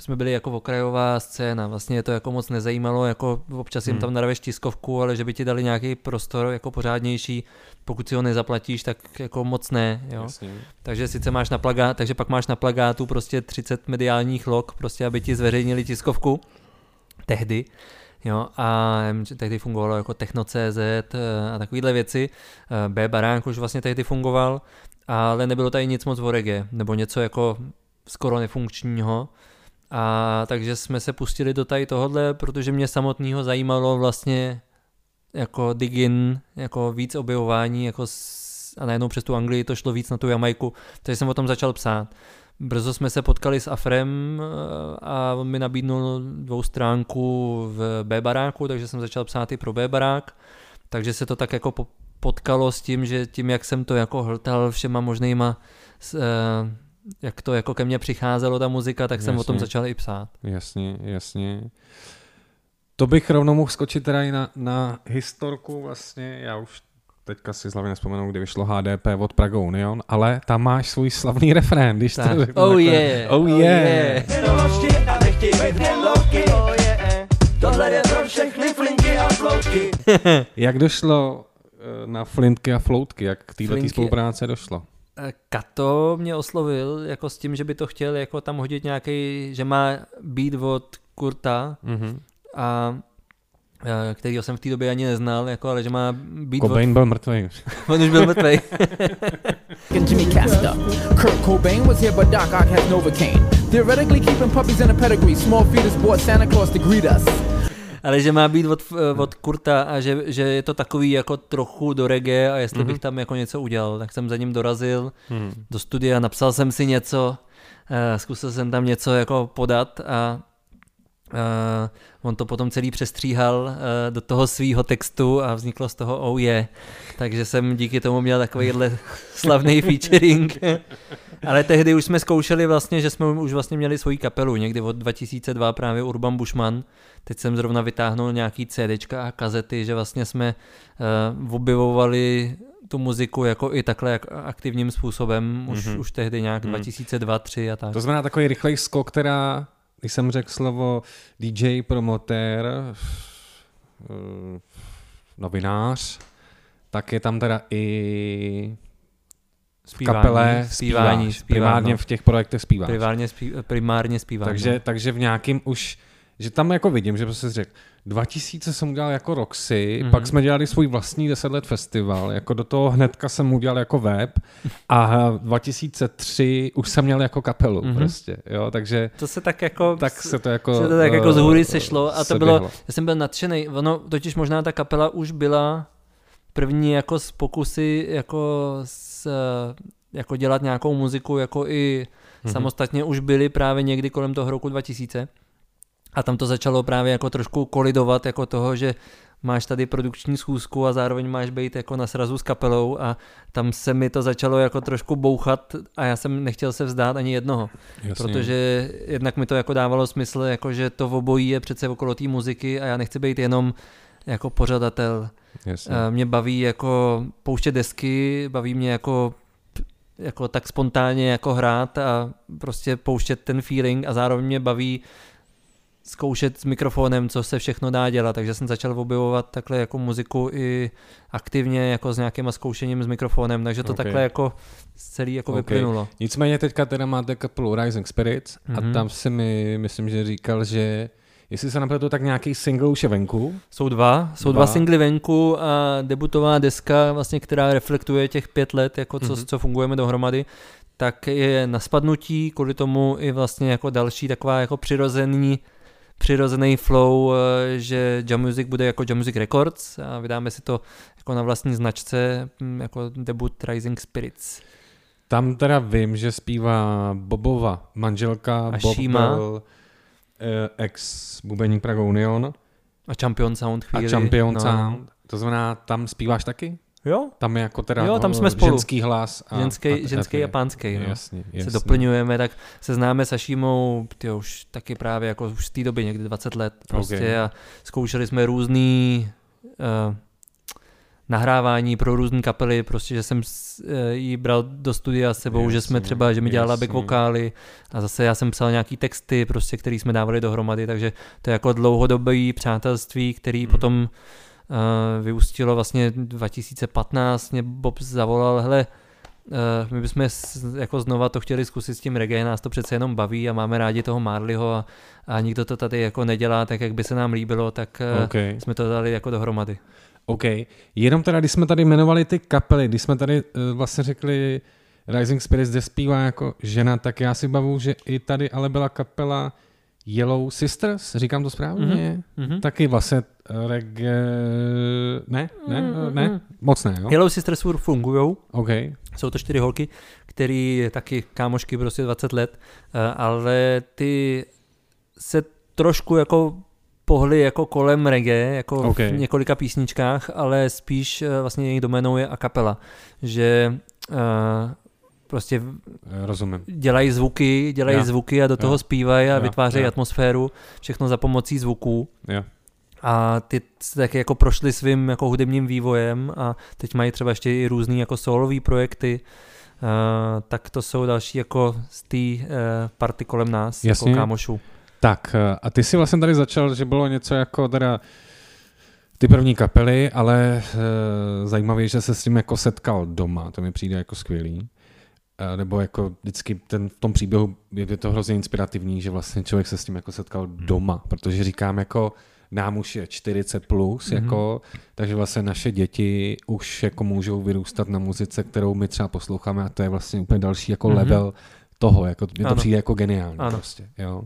jsme byli jako okrajová scéna, vlastně je to jako moc nezajímalo, jako občas jim hmm. tam naraveš tiskovku, ale že by ti dali nějaký prostor jako pořádnější, pokud si ho nezaplatíš, tak jako moc ne, jo. Jasně. Takže sice máš na plagát, takže pak máš na plagátu prostě 30 mediálních log, prostě aby ti zveřejnili tiskovku, tehdy, Jo, a tehdy fungovalo jako Techno.cz eh, a takovéhle věci. Eh, B Baránk už vlastně tehdy fungoval, ale nebylo tady nic moc o reggae, nebo něco jako skoro nefunkčního. A takže jsme se pustili do tady tohohle, protože mě samotného zajímalo vlastně jako digin, jako víc objevování, jako a najednou přes tu Anglii to šlo víc na tu Jamajku, takže jsem o tom začal psát. Brzo jsme se potkali s Afrem eh, a on mi nabídnul dvou stránku v B baráku, takže jsem začal psát i pro B barák. Takže se to tak jako potkalo s tím, že tím, jak jsem to jako hltal všema možnýma, eh, jak to jako ke mně přicházelo ta muzika, tak jsem jasně. o tom začal i psát. Jasně, jasně. To bych rovnou mohl skočit teda i na, na historku vlastně, já už teďka si z hlavy nespomenu, kdy vyšlo HDP od Praga Union, ale tam máš svůj slavný refrén, když tak. to řeknu. Oh yeah, oh, oh yeah. Tohle je pro všechny flinky a floutky. (laughs) Jak došlo eh, na flintky a floutky, jak k této spolupráce došlo? Eh, Kato mě oslovil jako s tím, že by to chtěl jako tam hodit nějaký, že má být od Kurta mm-hmm. a Eh, který jsem v té době ani neznal, jako, ale že má být... Cobain od... byl mrtvý. (laughs) On už byl mrtvý. Jimmy Castor. Kurt Cobain was here, but Doc Ock has Novocaine. Theoretically keeping puppies in a pedigree. Small fetus bought Santa Claus to greet us. Ale že má být od, eh, od Kurta a že, že je to takový jako trochu do reggae a jestli mm-hmm. bych tam jako něco udělal, tak jsem za ním dorazil mm. do studia, napsal jsem si něco, uh, zkusil jsem tam něco jako podat a Uh, on to potom celý přestříhal uh, do toho svýho textu a vzniklo z toho oh yeah. Takže jsem díky tomu měl takovýhle (laughs) slavný featuring. Ale tehdy už jsme zkoušeli vlastně, že jsme už vlastně měli svoji kapelu, někdy od 2002 právě Urban Bushman. Teď jsem zrovna vytáhnul nějaký CDčka a kazety, že vlastně jsme uh, objevovali tu muziku jako i takhle aktivním způsobem, už, mm-hmm. už tehdy nějak mm. 2002, 2003 a tak. To znamená takový rychlej skok, která když jsem řekl slovo DJ, promotér, eh, novinář, tak je tam teda i zpívání, kapele zpívání, zpívání, primárně no. v těch projektech zpíváš. Primárně, spí, primárně zpívání. Takže, no. takže v nějakým už, že tam jako vidím, že prostě řekl, 2000 jsem udělal jako Roxy, mm-hmm. pak jsme dělali svůj vlastní 10 let festival, jako do toho hnedka jsem udělal jako web a 2003 už jsem měl jako kapelu mm-hmm. prostě, jo, takže... To se tak jako... Tak se to jako... Se to tak jako z hůry sešlo a to bylo, běhlo. já jsem byl nadšený, ono totiž možná ta kapela už byla první jako z pokusy jako s, jako dělat nějakou muziku jako i mm-hmm. samostatně už byly právě někdy kolem toho roku 2000 a tam to začalo právě jako trošku kolidovat jako toho, že máš tady produkční schůzku a zároveň máš být jako na srazu s kapelou a tam se mi to začalo jako trošku bouchat a já jsem nechtěl se vzdát ani jednoho, Jasně. protože jednak mi to jako dávalo smysl, jako že to v obojí je přece okolo té muziky a já nechci být jenom jako pořadatel. Jasně. Mě baví jako pouštět desky, baví mě jako jako tak spontánně jako hrát a prostě pouštět ten feeling a zároveň mě baví zkoušet s mikrofonem, co se všechno dá dělat, takže jsem začal objevovat takhle jako muziku i aktivně jako s nějakým zkoušením s mikrofonem, takže to okay. takhle jako celý jako okay. vyplynulo. Nicméně teďka teda máte kapelu Rising Spirits mm-hmm. a mhm. tam si mi, myslím, že říkal, že Jestli se například tak nějaký single už je venku? Jsou dva, jsou dva, dva singly venku a debutová deska, vlastně, která reflektuje těch pět let, jako co, mm-hmm. co fungujeme dohromady, tak je na spadnutí, kvůli tomu i vlastně jako další taková jako přirozený přirozený flow, eh, že Jam Music bude jako Jam Music Records a vydáme si to jako na vlastní značce, hm, jako debut Rising Spirits. Tam teda vím, že zpívá Bobova manželka, a Bob Šíma. byl eh, ex bubeník Praga Union. A Champion Sound chvíli. A Champion no. Sound. To znamená, tam zpíváš taky? Jo. Tam je jako teda jo, tam jsme spolu. ženský hlas. A, ženský, a, ženský a pánský. No. Jasně, jasně. Se doplňujeme, tak se známe s Ašímou, tyjo, už taky právě jako už z té doby, někdy 20 let prostě okay. a zkoušeli jsme různý uh, nahrávání pro různé kapely, prostě, že jsem uh, jí bral do studia s sebou, jasně, že jsme třeba, že mi dělala back vokály a zase já jsem psal nějaký texty, prostě, který jsme dávali dohromady, takže to je jako dlouhodobý přátelství, který hmm. potom vyústilo vlastně 2015, mě Bob zavolal, hele, Uh, my bychom jako znova to chtěli zkusit s tím reggae, nás to přece jenom baví a máme rádi toho Marleyho a, a nikdo to tady jako nedělá tak, jak by se nám líbilo, tak uh, okay. jsme to dali jako dohromady. OK. Jenom teda, když jsme tady jmenovali ty kapely, když jsme tady vlastně řekli Rising Spirits, kde zpívá jako žena, tak já si bavu, že i tady ale byla kapela Yellow Sisters, říkám to správně? Mm-hmm. Taky vlastně eh, reggae... Ne, ne, mm-hmm. ne, moc ne, jo? Yellow Sisters fungujou. Okay. Jsou to čtyři holky, který taky kámošky prostě 20 let, eh, ale ty se trošku jako pohly jako kolem reggae, jako okay. v několika písničkách, ale spíš vlastně jejich doménou je a kapela, že prostě Rozumím. dělají zvuky, dělají ja. zvuky a do toho ja. zpívají a ja. vytvářejí ja. atmosféru, všechno za pomocí zvuků. Ja. A ty taky jako prošli svým jako hudebním vývojem a teď mají třeba ještě i různý jako solový projekty, uh, tak to jsou další jako z té uh, party kolem nás, jako Jasně. jako kámošů. Tak eh, a ty si vlastně tady začal, že bylo něco jako teda ty první kapely, ale e, zajímavé je, že se s tím jako setkal doma, to mi přijde jako skvělý nebo jako vždycky ten, v tom příběhu je to hrozně inspirativní, že vlastně člověk se s tím jako setkal hmm. doma, protože říkám jako nám už je 40 plus, mm-hmm. jako, takže vlastně naše děti už jako můžou vyrůstat na muzice, kterou my třeba posloucháme a to je vlastně úplně další jako mm-hmm. level toho, jako, mě to přijde jako geniální ano. prostě, jo.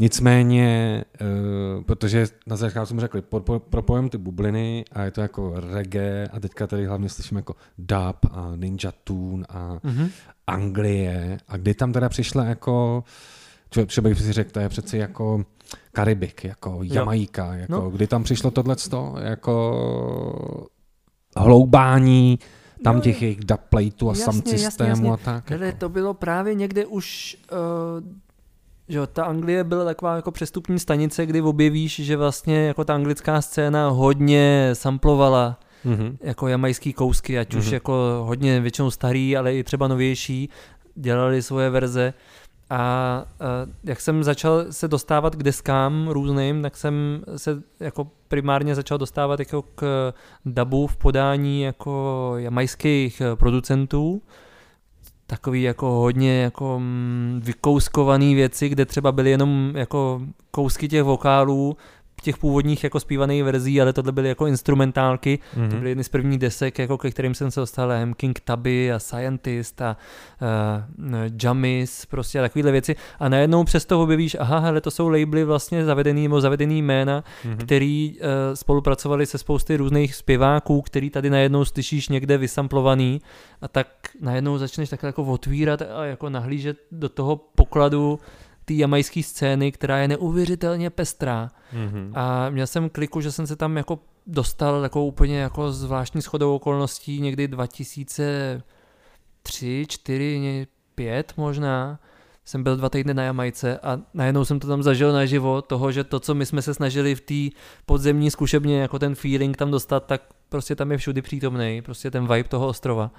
Nicméně, uh, protože na začátku jsme řekli, propojím ty bubliny a je to jako reggae a teďka tady hlavně slyším jako dub a Ninja Tune a mm-hmm. Anglie a kdy tam teda přišla jako, třeba bych si řekl, to je přeci jako Karibik, jako Jamaika, jako no. kdy tam přišlo tohleto, jako hloubání tam no, těch jejich dubplateů a sound systému a tak. Jako. To bylo právě někde už uh, že ta Anglie byla taková jako přestupní stanice, kdy objevíš, že vlastně jako ta anglická scéna hodně samplovala mm-hmm. jako jamajský kousky, ať mm-hmm. už jako hodně většinou starý, ale i třeba novější, dělali svoje verze. A, jak jsem začal se dostávat k deskám různým, tak jsem se jako primárně začal dostávat jako k dubu v podání jako jamajských producentů, takový jako hodně jako mm, vykouskovaný věci, kde třeba byly jenom jako kousky těch vokálů, těch původních jako zpívaných verzí, ale tohle byly jako instrumentálky, mm-hmm. to mhm. byly jedny z prvních desek, jako ke kterým jsem se dostal, M. King Tubby a Scientist a uh, Jamis, prostě a takovéhle věci. A najednou přesto objevíš, aha, hele, to jsou labely vlastně zavedený nebo zavedený jména, mm-hmm. který uh, spolupracovali se spousty různých zpěváků, který tady najednou slyšíš někde vysamplovaný a tak najednou začneš takhle jako otvírat a jako nahlížet do toho pokladu té jamajské scény, která je neuvěřitelně pestrá. Mm-hmm. A měl jsem kliku, že jsem se tam jako dostal takovou úplně jako zvláštní schodou okolností někdy 2003, 4, 5 možná. Jsem byl dva týdny na Jamajce a najednou jsem to tam zažil naživo, toho, že to, co my jsme se snažili v té podzemní zkušebně, jako ten feeling tam dostat, tak prostě tam je všudy přítomný, prostě ten vibe toho ostrova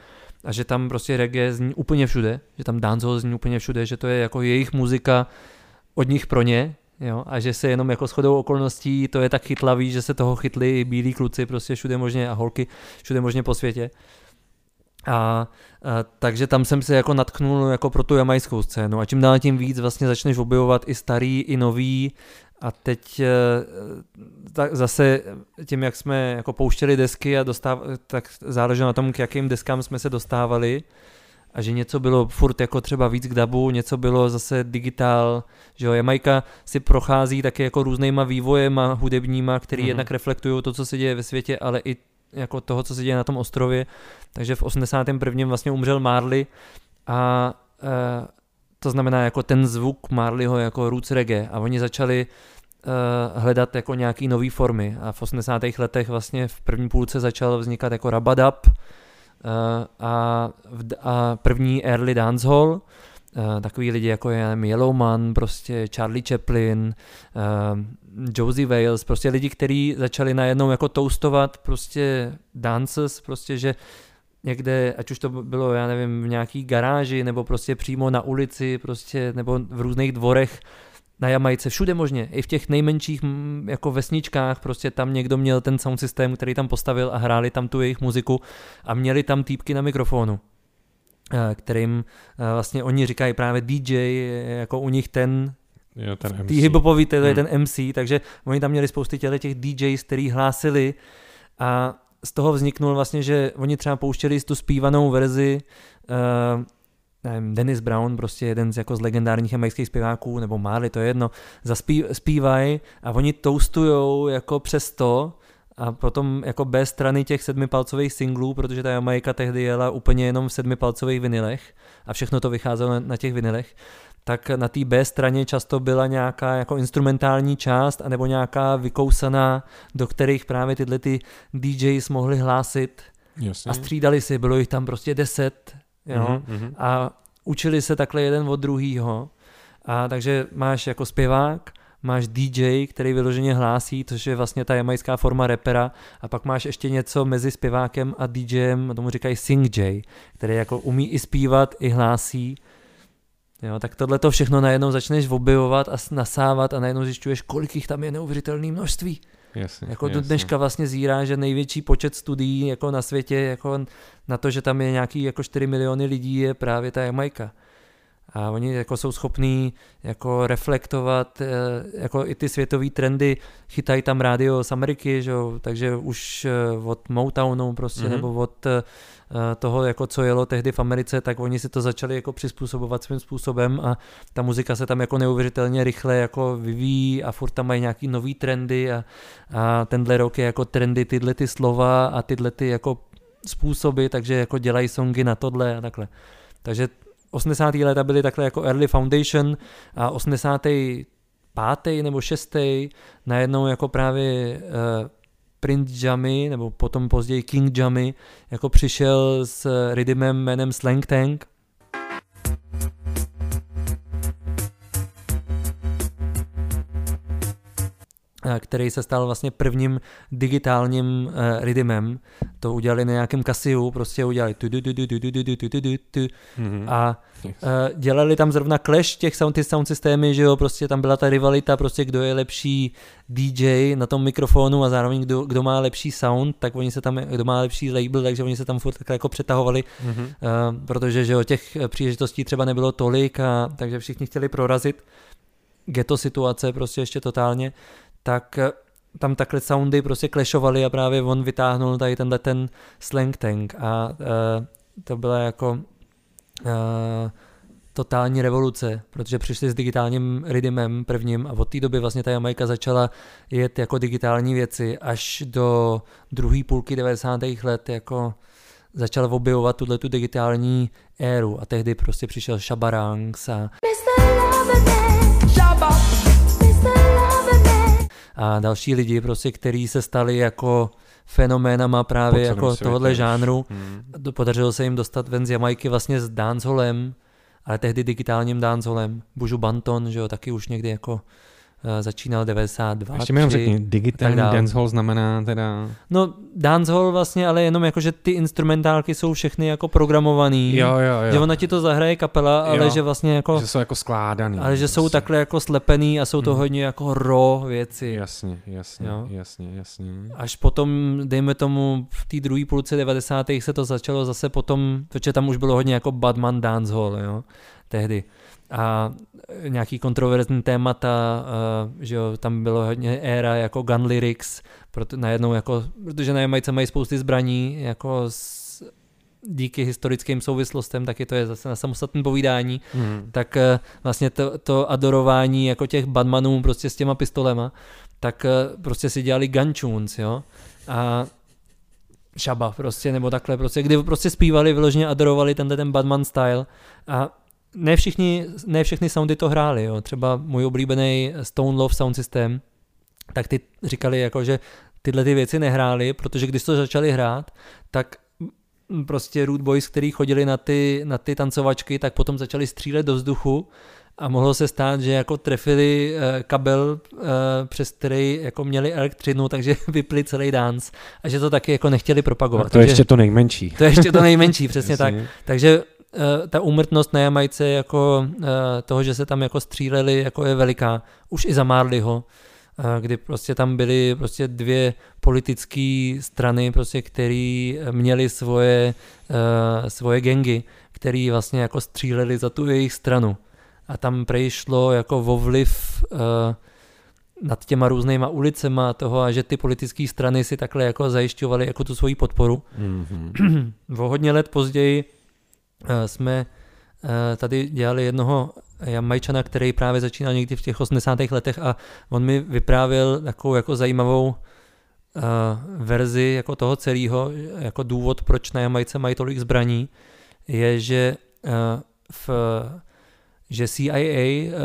a že tam prostě reggae zní úplně všude, že tam dancehall zní úplně všude, že to je jako jejich muzika od nich pro ně, jo, a že se jenom jako shodou okolností to je tak chytlavý, že se toho chytli i bílí kluci prostě všude možně a holky všude možně po světě. A, a takže tam jsem se jako natknul jako pro tu jamajskou scénu a čím dál tím víc vlastně začneš objevovat i starý, i nový a teď eh, tak zase tím, jak jsme jako pouštěli desky a dostáv, tak záleželo na tom, k jakým deskám jsme se dostávali a že něco bylo furt jako třeba víc k dabu, něco bylo zase digitál, že jo, Jamajka si prochází taky jako různýma vývojema hudebníma, který mm-hmm. jednak reflektují to, co se děje ve světě, ale i jako toho, co se děje na tom ostrově. Takže v 81. vlastně umřel Marley a e, to znamená jako ten zvuk Marleyho jako roots reggae a oni začali hledat jako nějaký nový formy a v 80. letech vlastně v první půlce začal vznikat jako rabadab uh, a, a první early dancehall, Uh, takový lidi jako je Yellowman, prostě Charlie Chaplin, Josie Wales, prostě lidi, kteří začali najednou jako toastovat prostě dances, prostě že někde, ať už to bylo, já nevím, v nějaký garáži, nebo prostě přímo na ulici, prostě, nebo v různých dvorech na Jamajce, všude možně, i v těch nejmenších jako vesničkách, prostě tam někdo měl ten sound systém, který tam postavil a hráli tam tu jejich muziku a měli tam týpky na mikrofonu eh, kterým eh, vlastně oni říkají právě DJ, jako u nich ten Jo, ten MC. Tý hiphopový, to je hmm. ten MC, takže oni tam měli spousty těch DJs, který hlásili a z toho vzniknul vlastně, že oni třeba pouštěli tu zpívanou verzi uh, nevím, Dennis Brown, prostě jeden z, jako z legendárních jamajských zpěváků, nebo Marley, to je jedno, zaspí, zpívají a oni toastujou jako přes to, a potom jako bez strany těch sedmipalcových singlů, protože ta Jamajka tehdy jela úplně jenom v sedmipalcových vinilech a všechno to vycházelo na, na těch vinilech, tak na té B straně často byla nějaká jako instrumentální část anebo nějaká vykousaná, do kterých právě tyhle ty DJs mohli hlásit Jasně. a střídali si, bylo jich tam prostě deset jo, mm-hmm. a učili se takhle jeden od druhýho a takže máš jako zpěvák, máš DJ, který vyloženě hlásí, což je vlastně ta jamajská forma repera a pak máš ještě něco mezi zpěvákem a DJem, tomu říkají sing J, který jako umí i zpívat, i hlásí Jo, tak tohle to všechno najednou začneš objevovat a nasávat a najednou zjišťuješ, kolik jich tam je neuvěřitelné množství. Jasně, jako jasně. do dneška vlastně zírá, že největší počet studií jako na světě jako na to, že tam je nějaký jako 4 miliony lidí je právě ta Jamajka. A oni jako jsou schopní jako reflektovat eh, jako i ty světové trendy, chytají tam rádio z Ameriky, že jo? takže už eh, od Motownu prostě, mm-hmm. nebo od eh, toho, jako co jelo tehdy v Americe, tak oni si to začali jako přizpůsobovat svým způsobem a ta muzika se tam jako neuvěřitelně rychle jako vyvíjí a furt tam mají nějaký nový trendy a, a tenhle rok je jako trendy tyhle ty slova a tyhle ty jako způsoby, takže jako dělají songy na tohle a takhle. Takže 80. léta byly takhle jako early foundation a 85. nebo 6. najednou jako právě uh, Prince Jammy, nebo potom později King Jammy, jako přišel s rhythmem jménem Slang Tank který se stal vlastně prvním digitálním uh, rhythmem. To udělali na nějakém Casiu, prostě udělali a uh, dělali tam zrovna clash těch sound, ty sound systémy, že jo, prostě tam byla ta rivalita, prostě kdo je lepší DJ na tom mikrofonu a zároveň kdo, kdo má lepší sound, tak oni se tam, kdo má lepší label, takže oni se tam furt takhle jako přetahovali, mm-hmm. uh, protože že jo, těch příležitostí třeba nebylo tolik a takže všichni chtěli prorazit ghetto situace prostě ještě totálně, tak eh, tam takhle soundy prostě clashovaly a právě on vytáhnul tady tenhle ten slang tank a uh, to byla jako uh, totální revoluce, protože přišli s digitálním rhythmem prvním a od té doby vlastně ta Jamajka začala jet jako digitální věci až do druhé půlky 90. let jako začal objevovat tuhle tu digitální éru a tehdy prostě přišel Shabarangs a a další lidi, prostě, který se stali jako fenoménama právě jako světě. tohohle žánru. Hmm. Podařilo se jim dostat ven z Jamajky vlastně s dancehallem, ale tehdy digitálním dancehallem. Buju Banton, že jo, taky už někdy jako začínal 92. Ještě mi řekni, digitální dancehall znamená teda... No dancehall vlastně, ale jenom jako, že ty instrumentálky jsou všechny jako programovaný. Jo, jo, jo. Že ona ti to zahraje kapela, ale jo, že vlastně jako... Že jsou jako skládaný. Ale že jsou takhle jako slepený a jsou to hmm. hodně jako ro věci. Jasně, jasně, jo? jasně, jasně. Až potom, dejme tomu, v té druhé půlce 90. se to začalo zase potom, protože tam už bylo hodně jako Badman dancehall, jo, tehdy a nějaký kontroverzní témata, že jo, tam bylo hodně éra jako gun lyrics, proto najednou jako, protože na Jamajce mají spousty zbraní, jako s, díky historickým souvislostem, taky to je zase na samostatné povídání, hmm. tak e, vlastně to, to adorování jako těch badmanů prostě s těma pistolema, tak e, prostě si dělali gun tunes, jo, a šaba prostě, nebo takhle prostě, kdy prostě zpívali, vyloženě adorovali tenhle ten Batman style a ne, všichni, ne všechny soundy to hráli, jo. třeba můj oblíbený Stone Love Sound System, tak ty říkali jako, že tyhle ty věci nehráli, protože když to začali hrát, tak prostě Root Boys, který chodili na ty, na ty tancovačky, tak potom začali střílet do vzduchu a mohlo se stát, že jako trefili uh, kabel, uh, přes který jako měli elektřinu, takže (laughs) vypli celý dance a že to taky jako nechtěli propagovat. Tak to je ještě to nejmenší. To je ještě to (laughs) nejmenší, přesně tak. Takže Eh, ta úmrtnost na Jamajce jako eh, toho, že se tam jako stříleli, jako je veliká. Už i za Marleyho, eh, kdy prostě tam byly prostě dvě politické strany, prostě, které měly svoje, svoje gengy, které vlastně jako stříleli za tu jejich stranu. A tam přešlo jako vo vliv nad těma různýma ulicema toho a že ty politické strany si takhle jako zajišťovaly jako tu svoji podporu. Mm-hmm. (clears throat) o hodně let později Eh, jsme eh, tady dělali jednoho Jamajčana, který právě začínal někdy v těch 80. letech a on mi vyprávěl takovou jako zajímavou uh, verzi jako toho celého, jako důvod, proč na Jamajce mají tolik zbraní, je, že v že CIA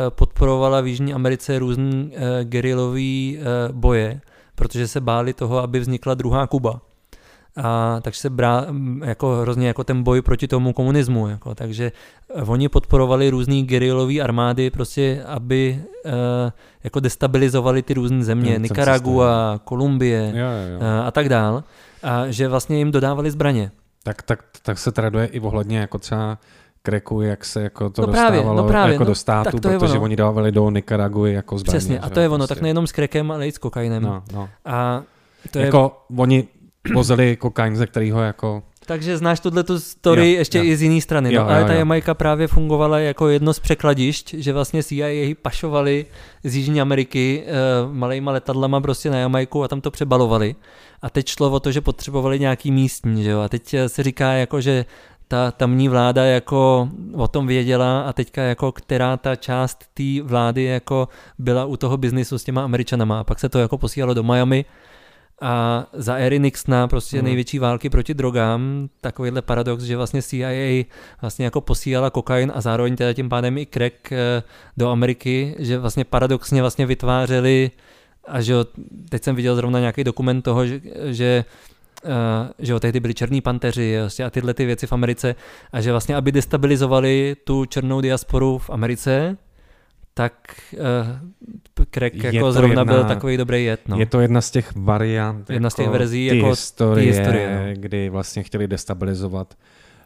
podporovala v Jižní Americe různé gerilové boje, protože se báli toho, aby vznikla druhá Kuba a takže se brá jako hrozně jako ten boj proti tomu komunismu, jako, takže oni podporovali různý gerilové armády, prostě, aby uh, jako destabilizovali ty různé země, no, Nicaragua, Kolumbie jo, jo, jo. Uh, a tak dál, a že vlastně jim dodávali zbraně. Tak, tak, tak se traduje i ohledně jako třeba kreku, jak se jako to no právě, dostávalo no právě, jako no, do státu, protože oni dávali do Nicaraguy jako zbraně. Přesně, a to je ono, prostě. tak nejenom s krekem, ale i s kokainem. No, no. A to jako je... oni vozili kokain, ze kterého jako... Takže znáš tuhle tu story jo, ještě jo. i z jiné strany. No, jo, ale jo, ta Jamajka právě fungovala jako jedno z překladišť, že vlastně CIA pašovali z Jižní Ameriky uh, malejma letadlama prostě na Jamajku a tam to přebalovali. A teď šlo o to, že potřebovali nějaký místní, že jo. A teď se říká jako, že ta tamní vláda jako o tom věděla a teďka jako která ta část té vlády jako byla u toho biznisu s těma Američanama a pak se to jako posílalo do Miami a za éry Nixona prostě hmm. největší války proti drogám, takovýhle paradox, že vlastně CIA vlastně jako posílala kokain a zároveň teda tím pádem i crack eh, do Ameriky, že vlastně paradoxně vlastně vytvářeli a že jo, teď jsem viděl zrovna nějaký dokument toho, že, že Uh, že jo, tehdy byli černí panteři vlastně a tyhle ty věci v Americe a že vlastně, aby destabilizovali tu černou diasporu v Americe, tak uh, Crack je jako zrovna jedna, byl takový dobrý jet. No. Je to jedna z těch variant, jedna jako z těch verzí, ty jako historie, ty historie no. kdy vlastně chtěli destabilizovat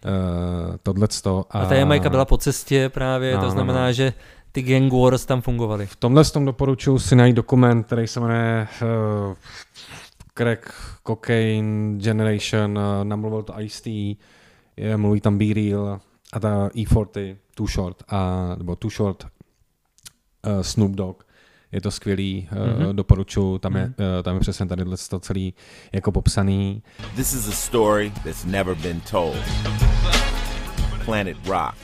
uh, tohleto. A, a ta Jamajka byla po cestě právě, no, to znamená, no, že ty gang wars tam fungovaly. V tomhle tom doporučuji si najít dokument, který se jmenuje uh, Crack Cocaine Generation, uh, namluvil to Ice-T, mluví tam B-Real a ta E40, Too Short, a, nebo Too Short uh, Snoop Dogg. Je to skvělý, uh, mm-hmm. doporučuji, tam, je, uh, tam je přesně tady to celý jako popsaný. This is a story that's never been told. Planet Rock.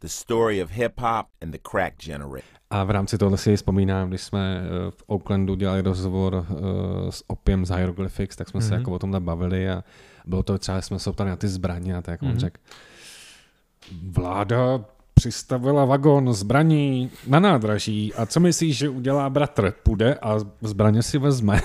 The story of hip hop and the crack generation. A v rámci tohle si vzpomínám, když jsme v Oaklandu dělali rozhovor uh, s Opiem z Hieroglyphics, tak jsme mm-hmm. se mhm. jako o tomhle bavili a bylo to třeba, jsme se optali na ty zbraně a tak mm-hmm. on mhm. řekl, vláda přistavila vagon zbraní na nádraží a co myslíš, že udělá bratr? Půjde a zbraně si vezme.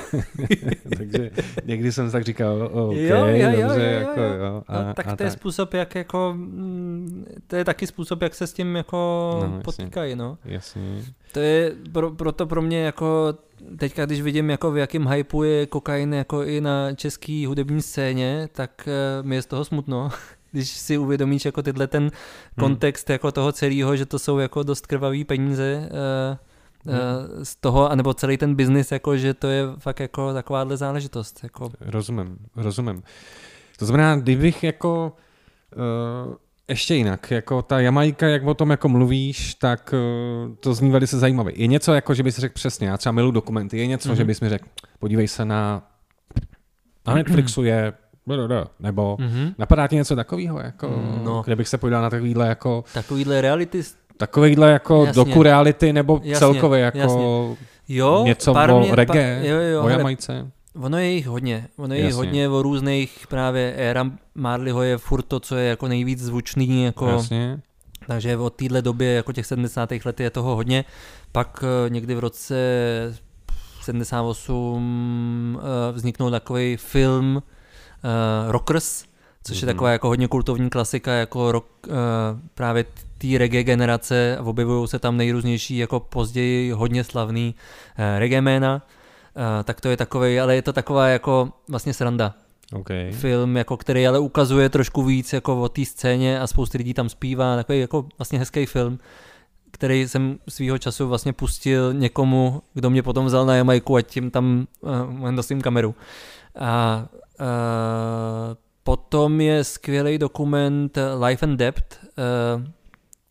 (laughs) Takže někdy jsem tak říkal, OK, jo, jo, jo, dobře, jo, jo, jako, jo. A, no, tak a to je tak. způsob, jak jako, mm, to je taky způsob, jak se s tím jako no, potýkají, no. Jasně. To je pro, proto pro mě jako teďka, když vidím, jako v jakém hypeu je kokain jako i na české hudební scéně, tak uh, mi je z toho smutno (laughs) když si uvědomíš jako tyhle ten hmm. kontext hmm. jako toho celého, že to jsou jako dost krvavý peníze uh, hmm. uh, z toho, anebo celý ten biznis, jako že to je fakt jako takováhle záležitost. Jako. Rozumím, rozumím. To znamená, kdybych jako uh, ještě jinak, jako ta Jamajka, jak o tom jako mluvíš, tak uh, to zní velice zajímavé. Je něco, jako že bys řekl přesně, já třeba milu dokumenty, je něco, mm-hmm. že bys mi řekl, podívej se na, na Netflixu je nebo mm-hmm. napadá ti něco takového, jako, mm, no. kde bych se podíval na takovýhle jako... Takovýhle reality... Takovýhle jako jasně. doku reality, nebo jasně, celkově jako jasně. Jo, něco o mě, reggae, pa, jo, jo, o Jamajce. Ono je jich hodně. Ono je jich hodně o různých právě éra Marleyho je furt to, co je jako nejvíc zvučný. Jako, Jasně. Takže od téhle době, jako těch 70. let je toho hodně. Pak uh, někdy v roce 78 uh, eh, vzniknul takový film uh, Rockers, což mm-hmm. je mhm. taková jako hodně kultovní klasika, jako rock, uh, právě té reggae generace objevují se tam nejrůznější, jako později hodně slavný uh, reggae jména. Uh, tak to je takový, ale je to taková jako vlastně sranda. Okay. Film, jako, který ale ukazuje trošku víc jako o té scéně a spoustu lidí tam zpívá, takový jako vlastně hezký film, který jsem svýho času vlastně pustil někomu, kdo mě potom vzal na Jamajku a tím tam uh, nosím kameru. A potom je skvělý dokument Life and Debt,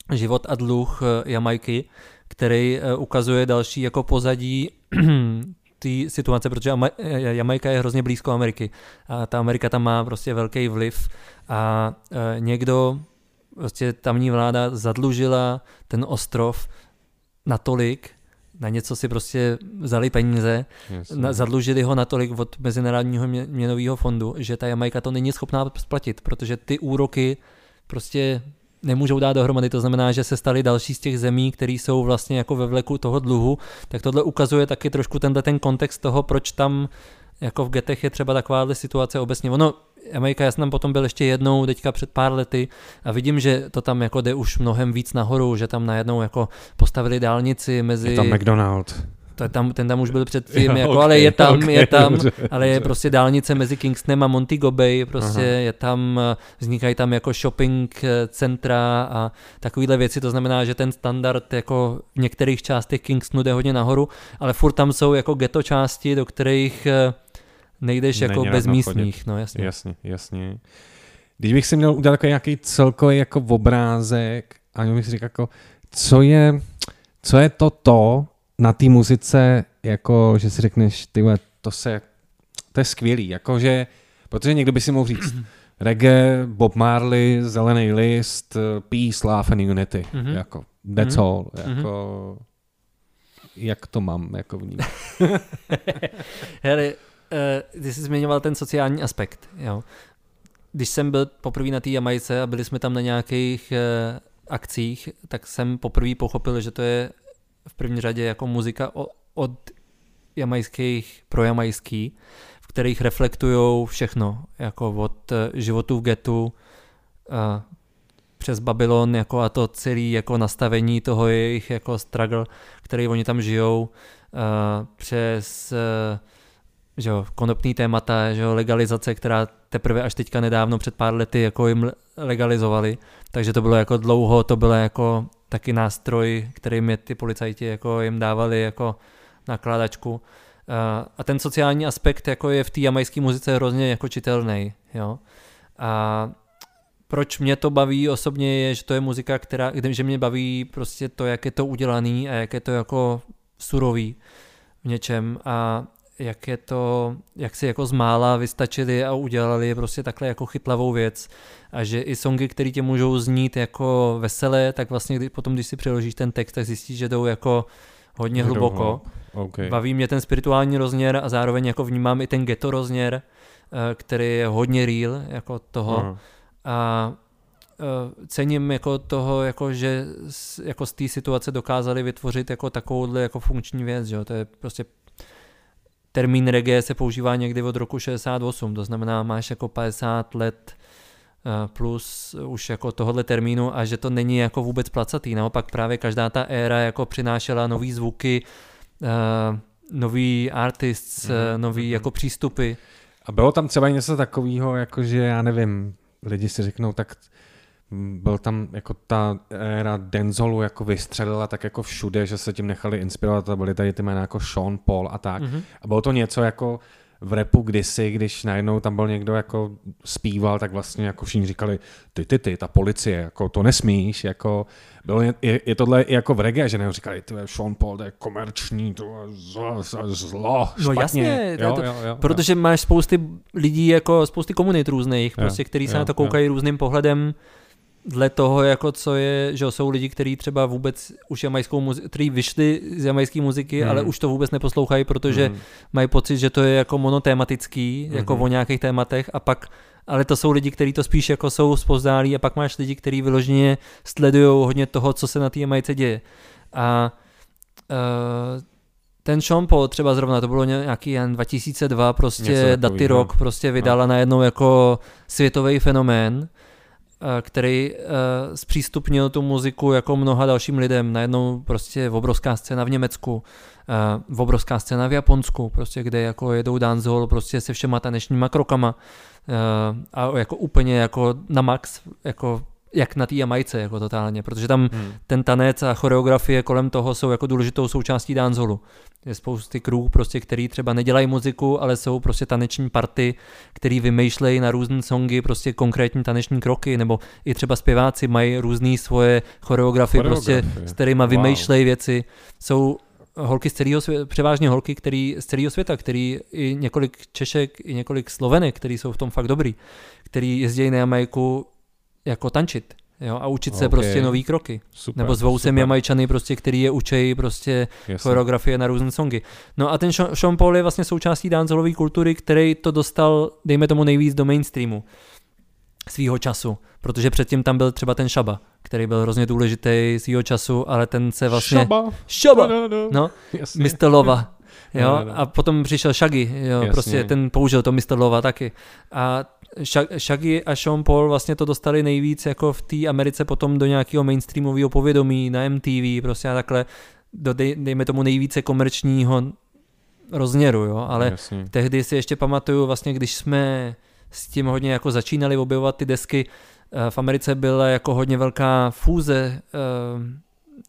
uh, život a dluh Jamajky, který ukazuje další jako pozadí (clears throat) té situace, protože Jamajka je hrozně blízko Ameriky a ta Amerika tam má prostě velký vliv a někdo, prostě tamní vláda zadlužila ten ostrov natolik, na něco si prostě vzali peníze, na, zadlužili ho natolik od Mezinárodního měnového fondu, že ta Jamajka to není schopná splatit, protože ty úroky prostě nemůžou dát dohromady, to znamená, že se stali další z těch zemí, které jsou vlastně jako ve vleku toho dluhu, tak tohle ukazuje taky trošku tenhle ten kontext toho, proč tam jako v getech je třeba takováhle situace obecně. Ono, Amerika, já jsem tam potom byl ještě jednou, teďka před pár lety a vidím, že to tam jako jde už mnohem víc nahoru, že tam najednou jako postavili dálnici mezi... Je tam McDonald to je tam, ten tam už byl předtím, (laughs) jako, okay, ale je tam, okay, je (laughs) tam, dobře, ale je prostě dálnice mezi Kingstonem a Montego Bay, prostě Aha. je tam, vznikají tam jako shopping eh, centra a takovéhle věci, to znamená, že ten standard jako v některých částech Kingstonu jde hodně nahoru, ale furt tam jsou jako ghetto části, do kterých eh, nejdeš Není jako bez místních, no jasně. Jasně, jasně. Když bych si měl udělat jako nějaký celkový jako obrázek, a bych si říkal jako, co je, co je to to, na té muzice, jako, že si řekneš, ty to se, to je skvělý, jakože, protože někdo by si mohl říct, (clears throat) reggae, Bob Marley, Zelený list, Peace, Love and Unity, mm-hmm. jako, that's mm-hmm. all, mhm. jako, mm-hmm. jak to mám, jako v ní. (laughs) Hele, uh, ty jsi zmiňoval ten sociální aspekt, jo. Když jsem byl poprvé na té Jamajce a byli jsme tam na nějakých uh, akcích, tak jsem poprvé pochopil, že to je v první řadě jako muzika od jamajských pro jamajský, v kterých reflektují všechno, jako od eh, životu v getu a přes Babylon jako a to celé jako nastavení toho jejich jako struggle, který oni tam žijou, a přes že jo, konopný témata, že jo, legalizace, která teprve až teďka nedávno před pár lety jako jim legalizovali, takže to bylo jako dlouho, to bylo jako taky nástroj, který mi ty policajti jako jim dávali jako nakládačku. A ten sociální aspekt jako je v té jamajské muzice hrozně jako čitelný. Jo? A proč mě to baví osobně je, že to je muzika, která, že mě baví prostě to, jak je to udělaný a jak je to jako surový v něčem a jak je to, jak si jako z mála vystačili a udělali prostě takhle jako chytlavou věc a že i songy, které tě můžou znít jako veselé, tak vlastně kdy, potom, když si přeložíš ten text, tak zjistíš, že jdou jako hodně hluboko. Okay. Baví mě ten spirituální rozměr a zároveň jako vnímám i ten ghetto rozměr, eh, který je hodně real jako toho. Aha. A uh, cením jako toho, jako že z, jako z té situace dokázali vytvořit jako takovouhle jako funkční věc, že jo? to je prostě termín reggae se používá někdy od roku 68, to znamená máš jako 50 let uh, plus už jako tohohle termínu a že to není jako vůbec placatý, naopak právě každá ta éra jako přinášela nový zvuky, uh, nový artists, mm-hmm. nový mm-hmm. jako přístupy. A bylo tam třeba něco takového, jako že já nevím, lidi si řeknou, tak byl tam jako ta éra Denzolu jako vystřelila tak jako všude, že se tím nechali inspirovat a byly tady ty jména jako Sean Paul a tak. Mm-hmm. A bylo to něco jako v repu kdysi, když najednou tam byl někdo jako zpíval, tak vlastně jako všichni říkali, ty, ty, ty, ta policie, jako to nesmíš, jako bylo, je, je tohle i jako v reggae, že ne, říkali, ty Sean Paul, to je komerční, to je zlo, zlo No jasně, jo, to, jo, jo, protože jo. máš spousty lidí, jako spousty komunit různých, prostě, který se jo, na to koukají jo. různým pohledem, dle toho, jako co je, že jsou lidi, kteří třeba vůbec už jamajskou muziku, kteří vyšli z jamajské muziky, hmm. ale už to vůbec neposlouchají, protože hmm. mají pocit, že to je jako monotématický, hmm. jako o nějakých tématech a pak ale to jsou lidi, kteří to spíš jako jsou spozdálí a pak máš lidi, kteří vyloženě sledují hodně toho, co se na té Jamajce děje. A uh, ten Sean Paul třeba zrovna, to bylo nějaký jen 2002, prostě Daty Rock prostě vydala no. najednou jako světový fenomén který uh, zpřístupnil tu muziku jako mnoha dalším lidem. Najednou prostě obrovská scéna v Německu, uh, obrovská scéna v Japonsku, prostě kde jako jedou dancehall prostě se všema tanečníma krokama a jako úplně jako na max, jako jak na té Jamajce, jako totálně, protože tam hmm. ten tanec a choreografie kolem toho jsou jako důležitou součástí danceholu. Je spousty krů, prostě, který třeba nedělají muziku, ale jsou prostě taneční party, který vymýšlejí na různé songy prostě konkrétní taneční kroky, nebo i třeba zpěváci mají různé svoje choreografie, prostě, s kterými wow. vymýšlejí věci. Jsou holky z celého světa, převážně holky který, z celého světa, který i několik Češek, i několik Slovenek, který jsou v tom fakt dobrý, který jezdí na Jamajku jako tančit. Jo, a učit se okay. prostě nový kroky. Super, Nebo zvou sem Jamajčany, prostě, který je učejí prostě Jasne. choreografie na různé songy. No a ten Sean Paul je vlastně součástí dancelové kultury, který to dostal, dejme tomu nejvíc do mainstreamu svýho času, protože předtím tam byl třeba ten Šaba, který byl hrozně důležitý svýho času, ale ten se vlastně... Šaba! Šaba! No, no, no. no Mr. Lova. Jo, no, no, no. a potom přišel Shaggy, jo, Jasně. prostě ten použil to Mr. Lova taky. A Shaggy a Sean Paul vlastně to dostali nejvíc jako v té Americe potom do nějakého mainstreamového povědomí na MTV prostě a takhle do dej, dejme tomu nejvíce komerčního rozměru, jo, ale Jasně. tehdy si ještě pamatuju vlastně, když jsme s tím hodně jako začínali objevovat ty desky, eh, v Americe byla jako hodně velká fúze eh,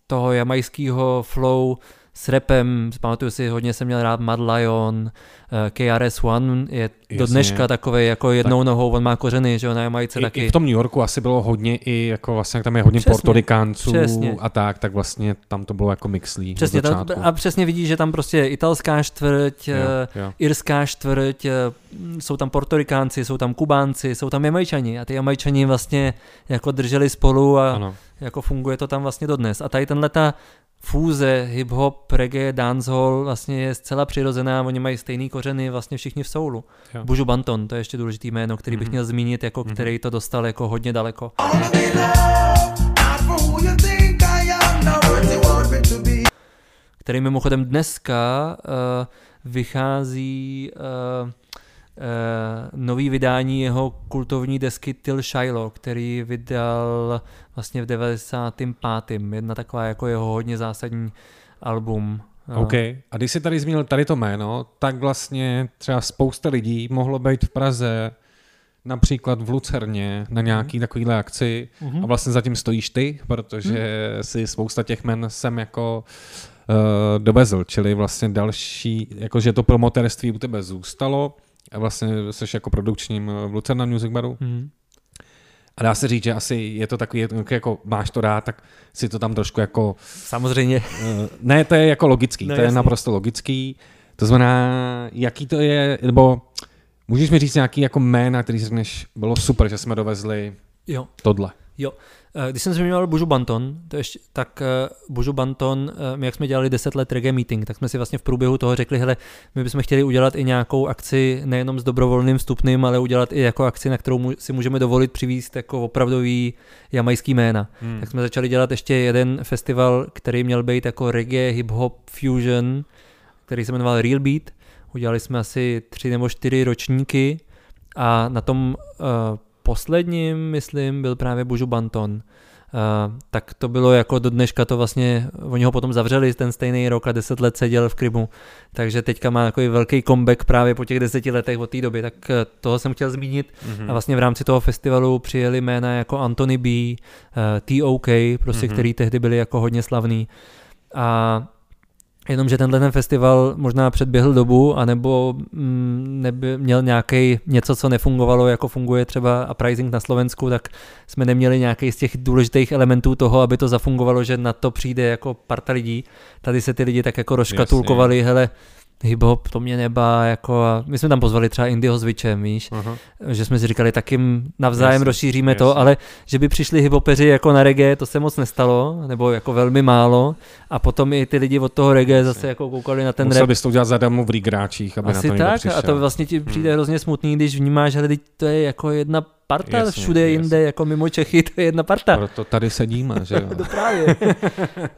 toho jamajského flow s repem, pamatuju si, hodně jsem měl rád Mad Lion, eh, KRS-One je do dneška takový jako jednou tak. nohou, on má kořeny, že jo, na Jamajce I, taky. I v tom New Yorku asi bylo hodně i jako vlastně tam je hodně přesně, portorikánců přesně. a tak, tak vlastně tam to bylo jako mixlí Přesně, tam, a přesně vidíš, že tam prostě je italská čtvrť, jo, eh, jo. irská čtvrť, eh, jsou tam portorikánci, jsou tam kubánci, jsou tam Jamajčani a ty Jamajčani vlastně jako drželi spolu a ano. jako funguje to tam vlastně dodnes. A tady tenhle ta fúze hip-hop, reggae, dancehall vlastně je zcela přirozená, oni mají stejný kořeny vlastně všichni v soulu. Jo. Buju Banton, to je ještě důležitý jméno, který bych mm-hmm. měl zmínit, jako mm-hmm. který to dostal jako hodně daleko. Který mimochodem dneska uh, vychází uh, nový vydání jeho kultovní desky Till Shiloh, který vydal vlastně v 95. Jedna taková jako jeho hodně zásadní album. OK. A když jsi tady zmínil tady to jméno, tak vlastně třeba spousta lidí mohlo být v Praze například v Lucerně na nějaký mm. takovýhle akci mm-hmm. a vlastně zatím stojíš ty, protože mm. si spousta těch men sem jako uh, dovezl, čili vlastně další, jakože to promotérství u tebe zůstalo, a vlastně jsi jako produkčním v Lucerna Music Baru. Mm. A dá se říct, že asi je to takový, jako máš to rád, tak si to tam trošku jako... Samozřejmě. Eh, ne, to je jako logický, no, to jasný. je naprosto logický. To znamená, jaký to je, nebo můžeš mi říct nějaký jako jména, který řekneš, bylo super, že jsme dovezli jo. tohle. Jo, eh, když jsem zmiňoval Bužu Banton, to ještě, tak uh, Bužu Banton, uh, my jak jsme dělali 10 let reggae meeting, tak jsme si vlastně v průběhu toho řekli, hele, my bychom chtěli udělat i nějakou akci nejenom s dobrovolným vstupným, ale udělat i jako akci, na kterou si můžeme dovolit přivízt jako opravdový jamajský jména. Hmm. Tak jsme začali dělat ještě jeden festival, který měl být jako reggae, hip-hop, fusion, který se jmenoval Real Beat. Udělali jsme asi tři nebo čtyři ročníky a na tom uh, posledním, myslím, byl právě Bužu Banton. Uh, tak to bylo jako do dneška to vlastně, oni ho potom zavřeli ten stejný rok a deset let seděl v Krymu, takže teďka má takový velký comeback právě po těch deseti letech od té doby, tak uh, toho jsem chtěl zmínit mm-hmm. a vlastně v rámci toho festivalu přijeli jména jako Anthony B, uh, TOK, prostě, mm-hmm. který tehdy byli jako hodně slavný a Jenomže tenhle ten festival možná předběhl dobu, anebo mm, neby, měl nějaký něco, co nefungovalo, jako funguje třeba Uprising na Slovensku, tak jsme neměli nějaký z těch důležitých elementů toho, aby to zafungovalo, že na to přijde jako parta lidí. Tady se ty lidi tak jako rozkatulkovali, hele, hip-hop, to mě nebá, jako a my jsme tam pozvali třeba Indyho s Vičem, víš, uh-huh. že jsme si říkali, tak jim navzájem jasně, rozšíříme jasně. to, ale že by přišli hiphopeři jako na reggae, to se moc nestalo, nebo jako velmi málo a potom i ty lidi od toho reggae jasně. zase jako koukali na ten Musel rap. bys to udělat zadarmo v Rigráčích, aby Asi na to tak, a to vlastně ti přijde hmm. hrozně smutný, když vnímáš, že to je jako jedna parta, jasně, všude jasně. jinde, jako mimo Čechy, to je jedna parta. Proto tady sedíme, že jo. (laughs) to právě.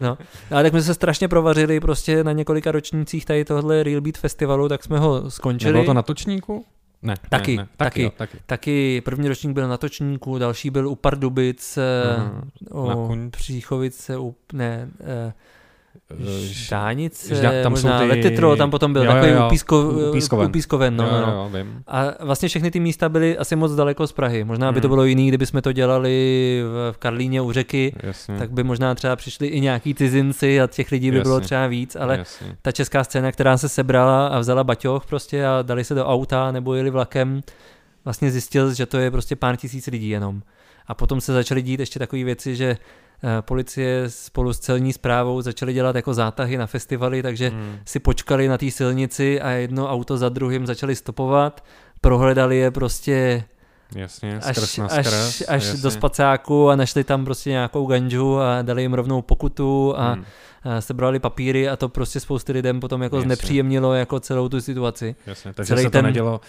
no. Ale tak jsme se strašně provařili prostě na několika ročnících tady tohle Real Beat festivalu, tak jsme ho skončili. Nebylo to na točníku? Ne, taky, ne, ne. Taky, taky, jo, taky. taky. První ročník byl na Točníku, další byl u Pardubic, uh-huh. o Příchovice, u, ne, uh, Žánice, Žďa, tam možná ty... Letitro, tam potom byl jo, takový jo, jo. Upísko, upískoven. upískoven no, jo, no. Jo, vím. A vlastně všechny ty místa byly asi moc daleko z Prahy. Možná hmm. by to hmm. bylo jiný, kdyby jsme to dělali v Karlíně u řeky, Jasně. tak by možná třeba přišli i nějaký cizinci a těch lidí by Jasně. bylo třeba víc, ale Jasně. ta česká scéna, která se sebrala a vzala baťoch prostě a dali se do auta nebo jeli vlakem, vlastně zjistil, že to je prostě pár tisíc lidí jenom. A potom se začaly dít ještě takové věci, že policie spolu s celní zprávou začali dělat jako zátahy na festivaly, takže hmm. si počkali na té silnici a jedno auto za druhým začali stopovat, prohledali je prostě Jasně, až, skrz na skrz, až, až jasně. do spacáku a našli tam prostě nějakou ganžu a dali jim rovnou pokutu a, hmm. a sebrali papíry a to prostě spousty lidem potom jako jasně. znepříjemnilo jako celou tu situaci. Jasně, takže Celý se to ten... nedělo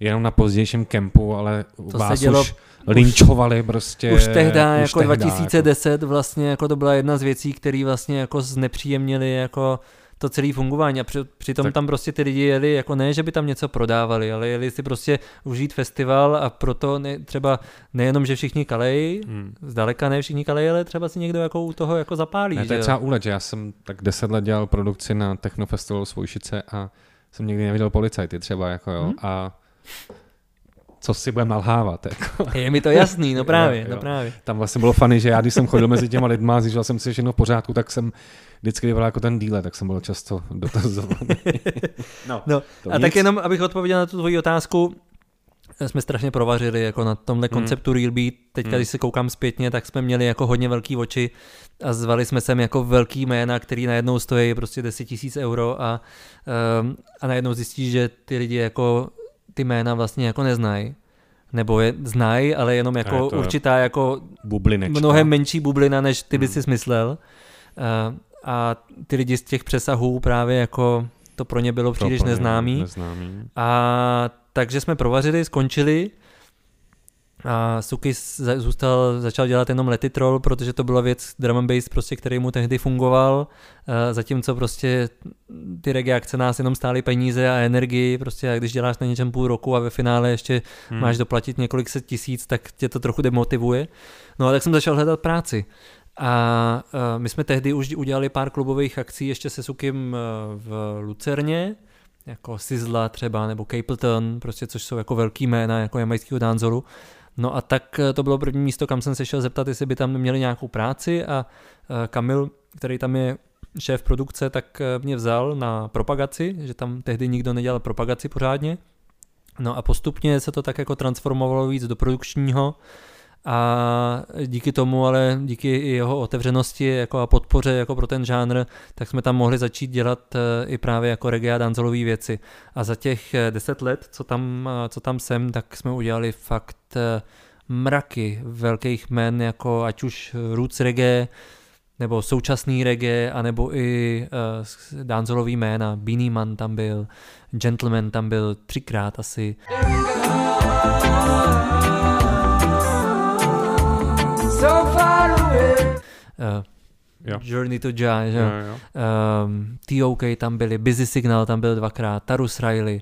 jenom na pozdějším kempu, ale to vás se dělo už linčovali prostě. Už tehdy, jako tehda, 2010 jako. vlastně jako to byla jedna z věcí, které vlastně jako znepříjemnili jako to celé fungování a při, přitom tak. tam prostě ty lidi jeli jako ne, že by tam něco prodávali, ale jeli si prostě užít festival a proto ne, třeba nejenom, že všichni kalej, hmm. zdaleka ne všichni kalej, ale třeba si někdo jako u toho jako zapálí. Ne, to je třeba úlet, že já jsem tak deset let dělal produkci na Technofestivalu Svojšice a jsem nikdy neviděl policajty třeba jako jo hmm. a co si budeme nalhávat. Jako. Je mi to jasný, no (laughs) právě, jo, jo. no právě. Tam vlastně bylo fany, že já když jsem chodil mezi těma lidma a zjišťoval jsem si, že všechno v pořádku, tak jsem vždycky vypadal jako ten díle, tak jsem byl často dotazovaný. (laughs) no, no a nic. tak jenom, abych odpověděl na tu tvoji otázku, jsme strašně provařili jako na tomhle hmm. konceptu Real Beat. Teďka, hmm. když se koukám zpětně, tak jsme měli jako hodně velký oči a zvali jsme sem jako velký jména, který najednou stojí prostě 10 tisíc euro a, um, a najednou zjistíš, že ty lidi jako ty jména vlastně jako neznají. Nebo je znají, ale jenom jako to určitá jako bublinečka. mnohem menší bublina, než ty by hmm. si myslel. A, a ty lidi z těch přesahů právě jako to pro ně bylo příliš neznámý. neznámý. A takže jsme provařili, skončili a Suki zůstal, začal dělat jenom Letitrol, protože to byla věc drum and bass, prostě, který mu tehdy fungoval, zatímco prostě ty reggae akce nás jenom stály peníze a energii, prostě a když děláš na něčem půl roku a ve finále ještě hmm. máš doplatit několik set tisíc, tak tě to trochu demotivuje. No a tak jsem začal hledat práci. A my jsme tehdy už udělali pár klubových akcí ještě se Sukim v Lucerně, jako Sizzla třeba, nebo Capleton, prostě, což jsou jako velký jména jako jamajského danzoru. No a tak eh, to bylo první místo, kam jsem se šel zeptat, jestli by tam měli nějakou práci a eh, Kamil, který tam je šéf produkce, tak eh, mě vzal na propagaci, že tam tehdy nikdo nedělal propagaci pořádně. No a postupně se to tak jako transformovalo víc do produkčního a díky tomu, ale díky jeho otevřenosti jako a podpoře jako pro ten žánr, tak jsme tam mohli začít dělat i právě jako reggae a danzolové věci. A za těch deset let, co tam, co tam jsem, tak jsme udělali fakt mraky velkých men, jako ať už roots reggae, nebo současný reggae, anebo i uh, danzolový jména. Beanie Man tam byl, Gentleman tam byl třikrát asi. So Jo. Journey to Jazz, jo. Jo, jo. Um, TOK tam byli, Busy Signal tam byl dvakrát, Tarus Riley,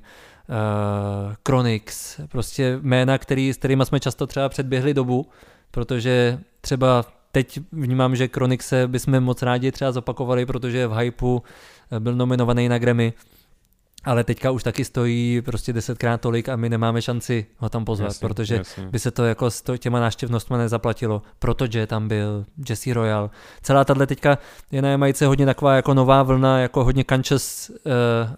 uh, Chronix, prostě jména, který, s kterými jsme často třeba předběhli dobu, protože třeba teď vnímám, že Chronix bychom moc rádi třeba zopakovali, protože v hypeu byl nominovaný na Grammy, ale teďka už taky stojí prostě desetkrát tolik a my nemáme šanci ho tam pozvat, jasně, protože jasně. by se to jako s těma náštěvnostmi nezaplatilo. Protože tam byl Jesse Royal. Celá tahle teďka je na Jamajce hodně taková jako nová vlna, jako hodně conscious uh,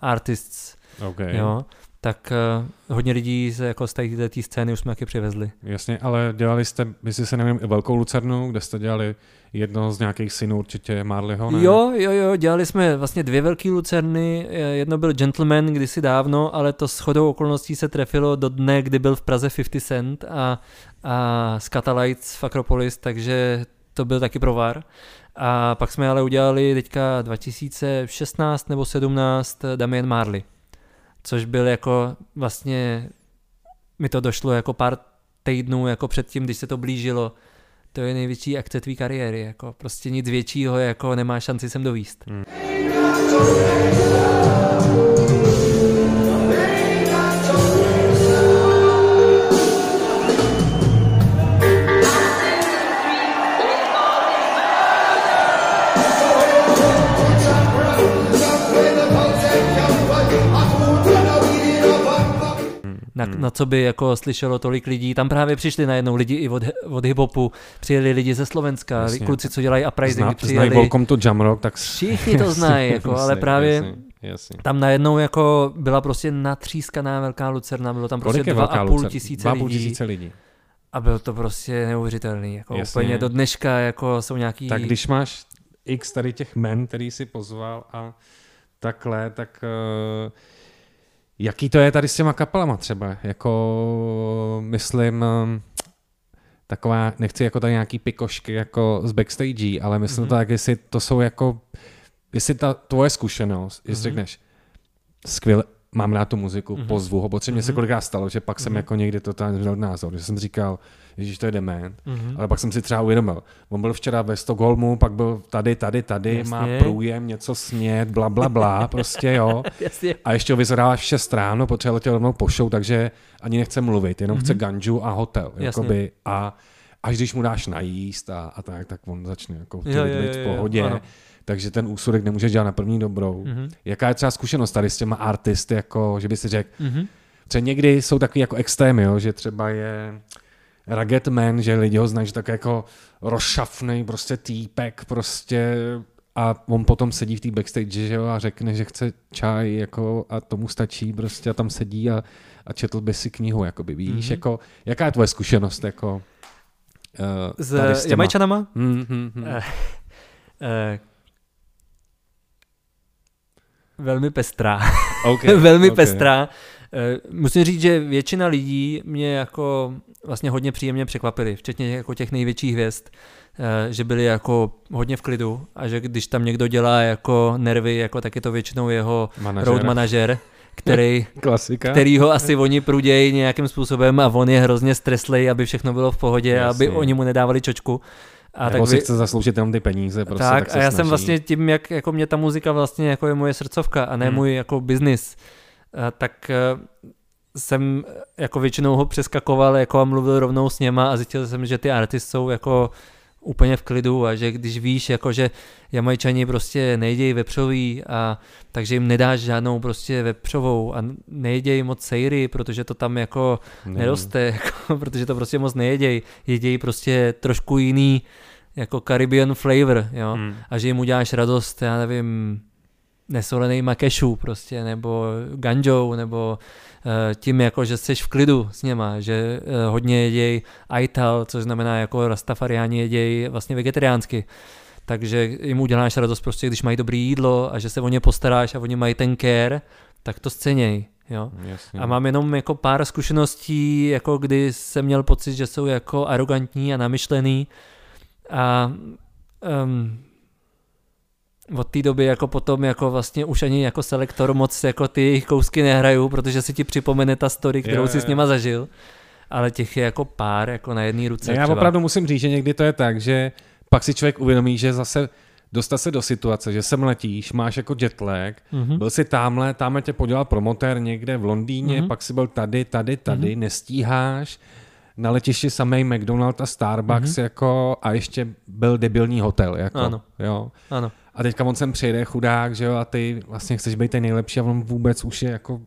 artists. Okay. Jo? tak uh, hodně lidí se jako z té scény už jsme taky přivezli. Jasně, ale dělali jste, jestli se nevím, i Velkou Lucernu, kde jste dělali jedno z nějakých synů určitě Marleyho, ne? Jo, jo, jo, dělali jsme vlastně dvě velké Lucerny, eh, jedno byl Gentleman kdysi dávno, ale to s chodou okolností se trefilo do dne, kdy byl v Praze 50 Cent a, a Scatalites v Acropolis, takže to byl taky provar. A pak jsme ale udělali teďka 2016 nebo 17 Damien Marley což byl jako vlastně, mi to došlo jako pár týdnů jako předtím, když se to blížilo, to je největší akce tvý kariéry, jako prostě nic většího jako nemá šanci sem dovíst. Hmm. Na, hmm. na co by jako slyšelo tolik lidí. Tam právě přišli najednou lidi i od, od hiphopu, přijeli lidi ze Slovenska, jasně. kluci, co dělají uprising, Zna, přijeli. Znají Welcome to Jamrock, tak... Všichni to (laughs) znají, jako, jasně, ale právě jasně, jasně. tam najednou jako byla prostě natřískaná velká lucerna, bylo tam prostě dva a půl tisíce lidí. tisíce lidí. A bylo to prostě neuvěřitelný, jako Jasně. úplně do dneška jako jsou nějaký... Tak když máš x tady těch men, který si pozval a takhle, tak uh, Jaký to je tady s těma kapelama třeba? Jako, myslím, um, taková, nechci jako tady nějaký pikošky jako z backstage, ale myslím mm-hmm. to tak, jestli to jsou jako, jestli ta tvoje zkušenost, jestli mm-hmm. řekneš, skvěle, mám rád tu muziku, mm-hmm. pozvu ho, protože mm-hmm. mě se mhm. kolikrát stalo, že pak mm-hmm. jsem mhm. jako někdy totálně změnil názor, že jsem říkal, Ježíš, to je dement. Mm-hmm. Ale pak jsem si třeba uvědomil, on byl včera ve Stockholmu, pak byl tady, tady, tady, Jasně. má průjem, něco smět, bla, bla, bla, (laughs) prostě jo. Jasně. A ještě ho vyzvedává v 6 ráno, potřeboval tě rovnou pošou, takže ani nechce mluvit, jenom mm-hmm. chce ganžu a hotel. Jakoby, a až když mu dáš najíst a, a tak, tak on začne jako jo, jo, být v pohodě. Ano. Takže ten úsudek nemůže dělat na první dobrou. Mm-hmm. Jaká je třeba zkušenost tady s těma artisty, jako, že by si řekl, mm-hmm. třeba někdy jsou takový jako extrémy, jo, že třeba je Rugged Man, že lidi ho znají, že tak jako rozšafný prostě týpek prostě a on potom sedí v té backstage že jo, a řekne, že chce čaj jako a tomu stačí prostě a tam sedí a, a četl by si knihu, jakoby, víš, mm-hmm. jako, jaká je tvoje zkušenost, jako uh, s Jamajčanama? Mm-hmm. Uh, uh, velmi pestrá. Okay, (laughs) velmi okay. pestrá. Musím říct, že většina lidí mě jako vlastně hodně příjemně překvapili, včetně jako těch největších hvězd, eh, že byli jako hodně v klidu a že když tam někdo dělá jako nervy, jako tak je to většinou jeho manažer. road manažer, který, (laughs) Klasika. který ho asi oni prudějí nějakým způsobem a on je hrozně streslej, aby všechno bylo v pohodě, Jasně. aby oni mu nedávali čočku. A tak si vy... chce zasloužit jenom ty peníze. Prostě, tak, tak a já snaží. jsem vlastně tím, jak jako mě ta muzika vlastně jako je moje srdcovka a ne hmm. můj jako biznis, tak eh, jsem jako většinou ho přeskakoval jako a mluvil rovnou s něma a zjistil jsem, že ty artisty jsou jako úplně v klidu a že když víš, jako že Jamajčani prostě nejdějí vepřový a takže jim nedáš žádnou prostě vepřovou a nejedějí moc sejry, protože to tam jako ne. neroste, (laughs) jako, protože to prostě moc nejedějí. Jedějí prostě trošku jiný jako Caribbean flavor, jo, hmm. a že jim uděláš radost, já nevím, nesolený makešu prostě, nebo ganjou, nebo uh, tím jako, že jsi v klidu s něma, že uh, hodně jeděj aital, což znamená jako rastafariáni jeděj vlastně vegetariánsky. Takže jim uděláš radost prostě, když mají dobré jídlo a že se o ně postaráš a oni mají ten care, tak to sceněj. Jo? Jasně. A mám jenom jako pár zkušeností, jako kdy jsem měl pocit, že jsou jako arrogantní a namyšlený a um, od té doby jako potom jako vlastně už ani jako selektor moc jako ty jejich kousky nehraju, protože si ti připomene ta story, kterou jo, jo. s nima zažil. Ale těch je jako pár, jako na jedné ruce. Já třeba. opravdu musím říct, že někdy to je tak, že pak si člověk uvědomí, že zase dostat se do situace, že sem letíš, máš jako jetlag, mm-hmm. byl si tamhle, tamhle tě podělal promotér někde v Londýně, mm-hmm. pak si byl tady, tady, tady, mm-hmm. nestíháš, na letišti samej McDonald a Starbucks mm-hmm. jako a ještě byl debilní hotel. Jako, ano. Jo. ano. A teďka on sem přijde chudák, že jo, a ty vlastně chceš být ten nejlepší a on vůbec už je jako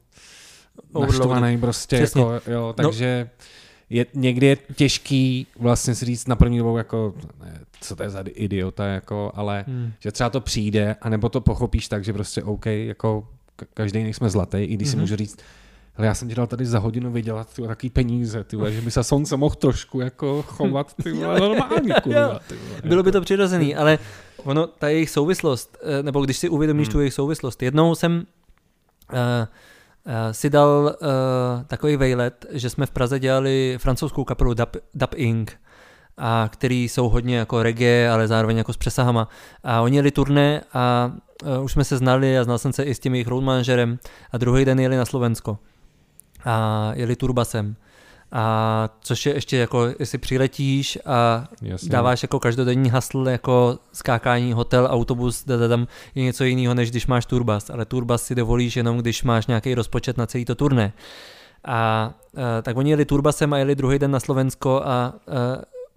naštvaný prostě, jako, jo, no. takže no. je, někdy je těžký vlastně si říct na první dobou jako, ne, co to je za idiota, jako, ale hmm. že třeba to přijde, anebo to pochopíš tak, že prostě OK, jako každý nejsme zlatý, i když mm-hmm. si mhm. můžu říct, ale já jsem dělal tady za hodinu vydělat ty taký peníze, ty že by se slunce mohl trošku jako chovat ty (laughs) normálně, kurva, ty Bylo by to přirozený, (laughs) ale ono, ta jejich souvislost, eh, nebo když si uvědomíš hmm. tu jejich souvislost, jednou jsem uh, uh, si dal uh, takový vejlet, že jsme v Praze dělali francouzskou kapelu Dub, Dub Inc., a který jsou hodně jako reggae, ale zároveň jako s přesahama. A oni jeli turné a uh, už jsme se znali a znal jsem se i s tím jejich road manažerem a druhý den jeli na Slovensko a jeli turbasem. A což je ještě jako, jestli přiletíš a Jasně. dáváš jako každodenní hasl jako skákání, hotel, autobus, tam je něco jiného, než když máš turbas. Ale turbas si dovolíš jenom, když máš nějaký rozpočet na celý to turné. A, a tak oni jeli turbasem a jeli druhý den na Slovensko a, a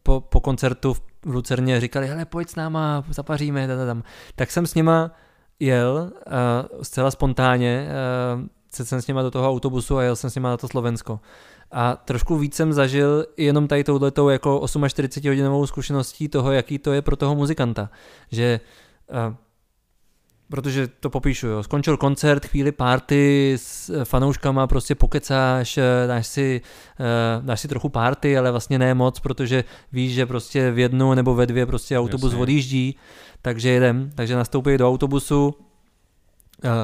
po, po koncertu v Lucerně říkali, hele pojď s náma, zapaříme, tam. Tak jsem s nima jel uh, zcela spontánně, uh, jsem s nima do toho autobusu a jel jsem s nima na to Slovensko. A trošku víc jsem zažil jenom tady touhletou jako 48 hodinovou zkušeností toho, jaký to je pro toho muzikanta. Že uh, protože to popíšu, jo. Skončil koncert, chvíli party s fanouškama, prostě pokecáš, eh, dáš si, uh, dáš si trochu party, ale vlastně ne moc, protože víš, že prostě v jednu nebo ve dvě prostě autobus Jasně. odjíždí, takže jedem, takže nastoupí do autobusu,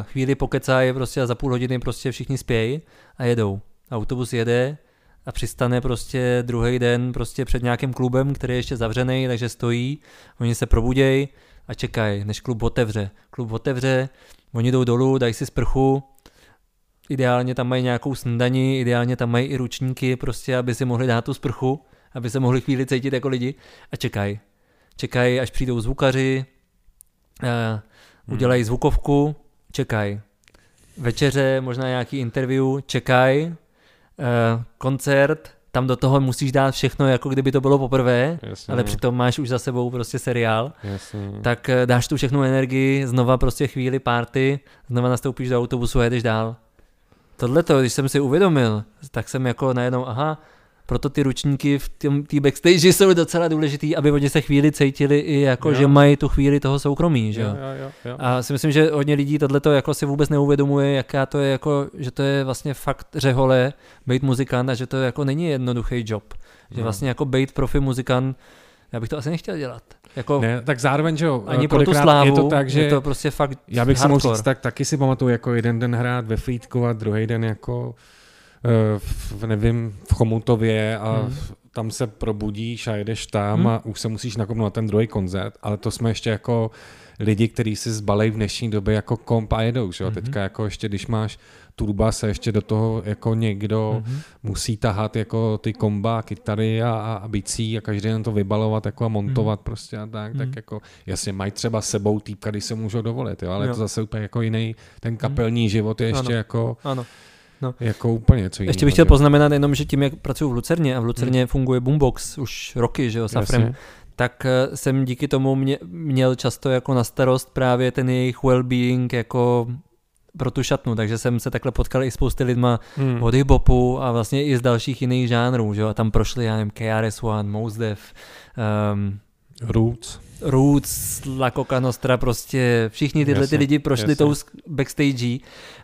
chvíli pokecají prostě a za půl hodiny prostě všichni spějí a jedou. Autobus jede a přistane prostě druhý den prostě před nějakým klubem, který je ještě zavřený, takže stojí, oni se probudějí a čekají, než klub otevře. Klub otevře, oni jdou dolů, dají si sprchu, ideálně tam mají nějakou snídaní, ideálně tam mají i ručníky, prostě, aby si mohli dát tu sprchu, aby se mohli chvíli cítit jako lidi a čekají. Čekají, až přijdou zvukaři, udělají zvukovku, čekaj. Večeře, možná nějaký interview, čekaj. Uh, koncert, tam do toho musíš dát všechno, jako kdyby to bylo poprvé, Jasně. ale přitom máš už za sebou prostě seriál. Jasně. Tak uh, dáš tu všechnu energii, znova prostě chvíli party, znova nastoupíš do autobusu a jedeš dál. Tohle to, když jsem si uvědomil, tak jsem jako najednou, aha, proto ty ručníky v té backstage jsou docela důležitý, aby oni se chvíli cítili i jako, jo. že mají tu chvíli toho soukromí, že jo? jo, jo, jo. A si myslím, že hodně lidí tohleto jako si vůbec neuvědomuje, jaká to je jako, že to je vlastně fakt řehole být muzikant a že to jako není jednoduchý job. Že vlastně jako být profi muzikant, já bych to asi nechtěl dělat. Jako, ne, tak zároveň, že jo, ani pro tu slávu, je to tak, že je to prostě fakt Já bych si mohl říct, tak taky si pamatuju, jako jeden den hrát ve Frýdku a druhý den jako v, nevím, v Chomutově a hmm. tam se probudíš a jedeš tam hmm. a už se musíš nakopnout na ten druhý koncert, ale to jsme ještě jako lidi, kteří si zbalej v dnešní době jako komp a jedou, že jo? Mm-hmm. Teďka jako ještě, když máš turba se ještě do toho jako někdo mm-hmm. musí tahat jako ty komba, kytary a, a bicí a každý den to vybalovat jako a montovat mm-hmm. prostě a tak, mm-hmm. tak jako jasně mají třeba sebou týpka, když se můžou dovolit, jo? ale jo. to zase úplně jako jiný, ten kapelní mm-hmm. život je ještě ano. jako ano. No. Jako úplně co Ještě bych chtěl poznamenat jenom, že tím, jak pracuji v Lucerně a v Lucerně hmm. funguje Boombox už roky, že jo, Safrem, tak eh, jsem díky tomu mě, měl často jako na starost právě ten jejich well-being jako pro tu šatnu, takže jsem se takhle potkal i spousty lidma hmm. od hip-hopu a vlastně i z dalších jiných žánrů, že jo, a tam prošli, já nevím, KRS-One, Mos Def, um, Roots. Roots, La Coca Nostra, prostě všichni tyhle jasně, ty lidi prošli jasně. tou backstage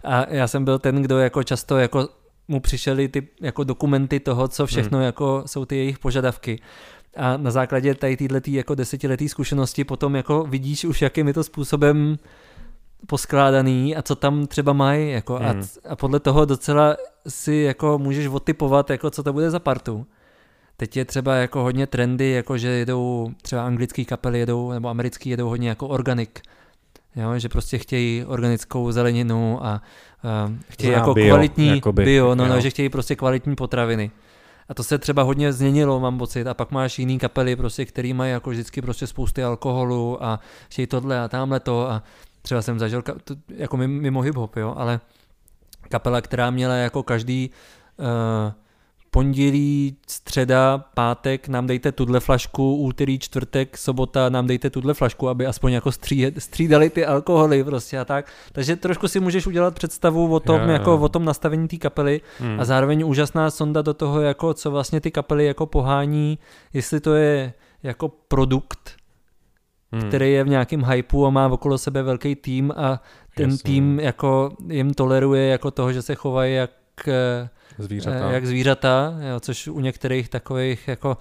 a já jsem byl ten, kdo jako často jako mu přišly ty jako dokumenty toho, co všechno hmm. jako jsou ty jejich požadavky. A na základě tady této jako desetiletý zkušenosti potom jako vidíš už, jakým je to způsobem poskládaný a co tam třeba mají, jako hmm. a, a podle toho docela si jako můžeš otypovat, jako co to bude za partu. Teď je třeba jako hodně trendy, jako že jedou třeba anglický kapely jedou, nebo americký jedou hodně jako organic. Jo, že prostě chtějí organickou zeleninu a uh, chtějí Zná jako bio, kvalitní jakoby, bio, no, no, že chtějí prostě kvalitní potraviny. A to se třeba hodně změnilo, mám pocit. A pak máš jiný kapely, prostě, který mají jako vždycky prostě spousty alkoholu a chtějí tohle a tamhle to. A třeba jsem zažil, to, jako mimo hip-hop, jo, ale kapela, která měla jako každý uh, pondělí, středa, pátek nám dejte tuhle flašku, úterý, čtvrtek, sobota nám dejte tuhle flašku, aby aspoň jako stří, střídali ty alkoholy prostě a tak. Takže trošku si můžeš udělat představu o tom, yeah. jako o tom nastavení té kapely hmm. a zároveň úžasná sonda do toho, jako co vlastně ty kapely jako pohání, jestli to je jako produkt, hmm. který je v nějakém hypeu a má okolo sebe velký tým a ten Jasně. tým jako jim toleruje jako toho, že se chovají jak zvířata. jak zvířata, jo, což u některých takových jako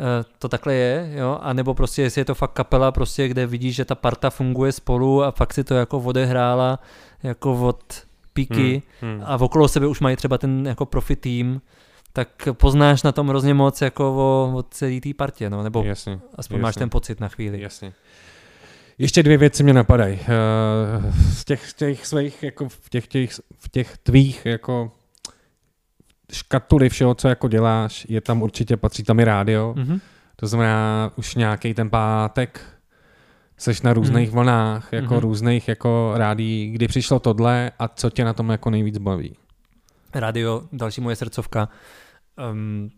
eh, to takhle je, jo, a nebo prostě jestli je to fakt kapela, prostě, kde vidíš, že ta parta funguje spolu a fakt si to jako odehrála jako od píky hmm, hmm. a okolo sebe už mají třeba ten jako profi tým, tak poznáš na tom hrozně moc jako o, o celé té partě, no, nebo jasně, aspoň jasně. máš ten pocit na chvíli. Jasně. Ještě dvě věci mě napadají. Eh, z těch, z těch svých, jako v těch, těch, v těch tvých jako škatuly všeho, co jako děláš, je tam určitě, patří tam i rádio. Mm-hmm. To znamená, už nějaký ten pátek seš na různých mm. vlnách, jako mm-hmm. různých jako rádí, kdy přišlo tohle a co tě na tom jako nejvíc baví? Radio, další moje srdcovka. Um,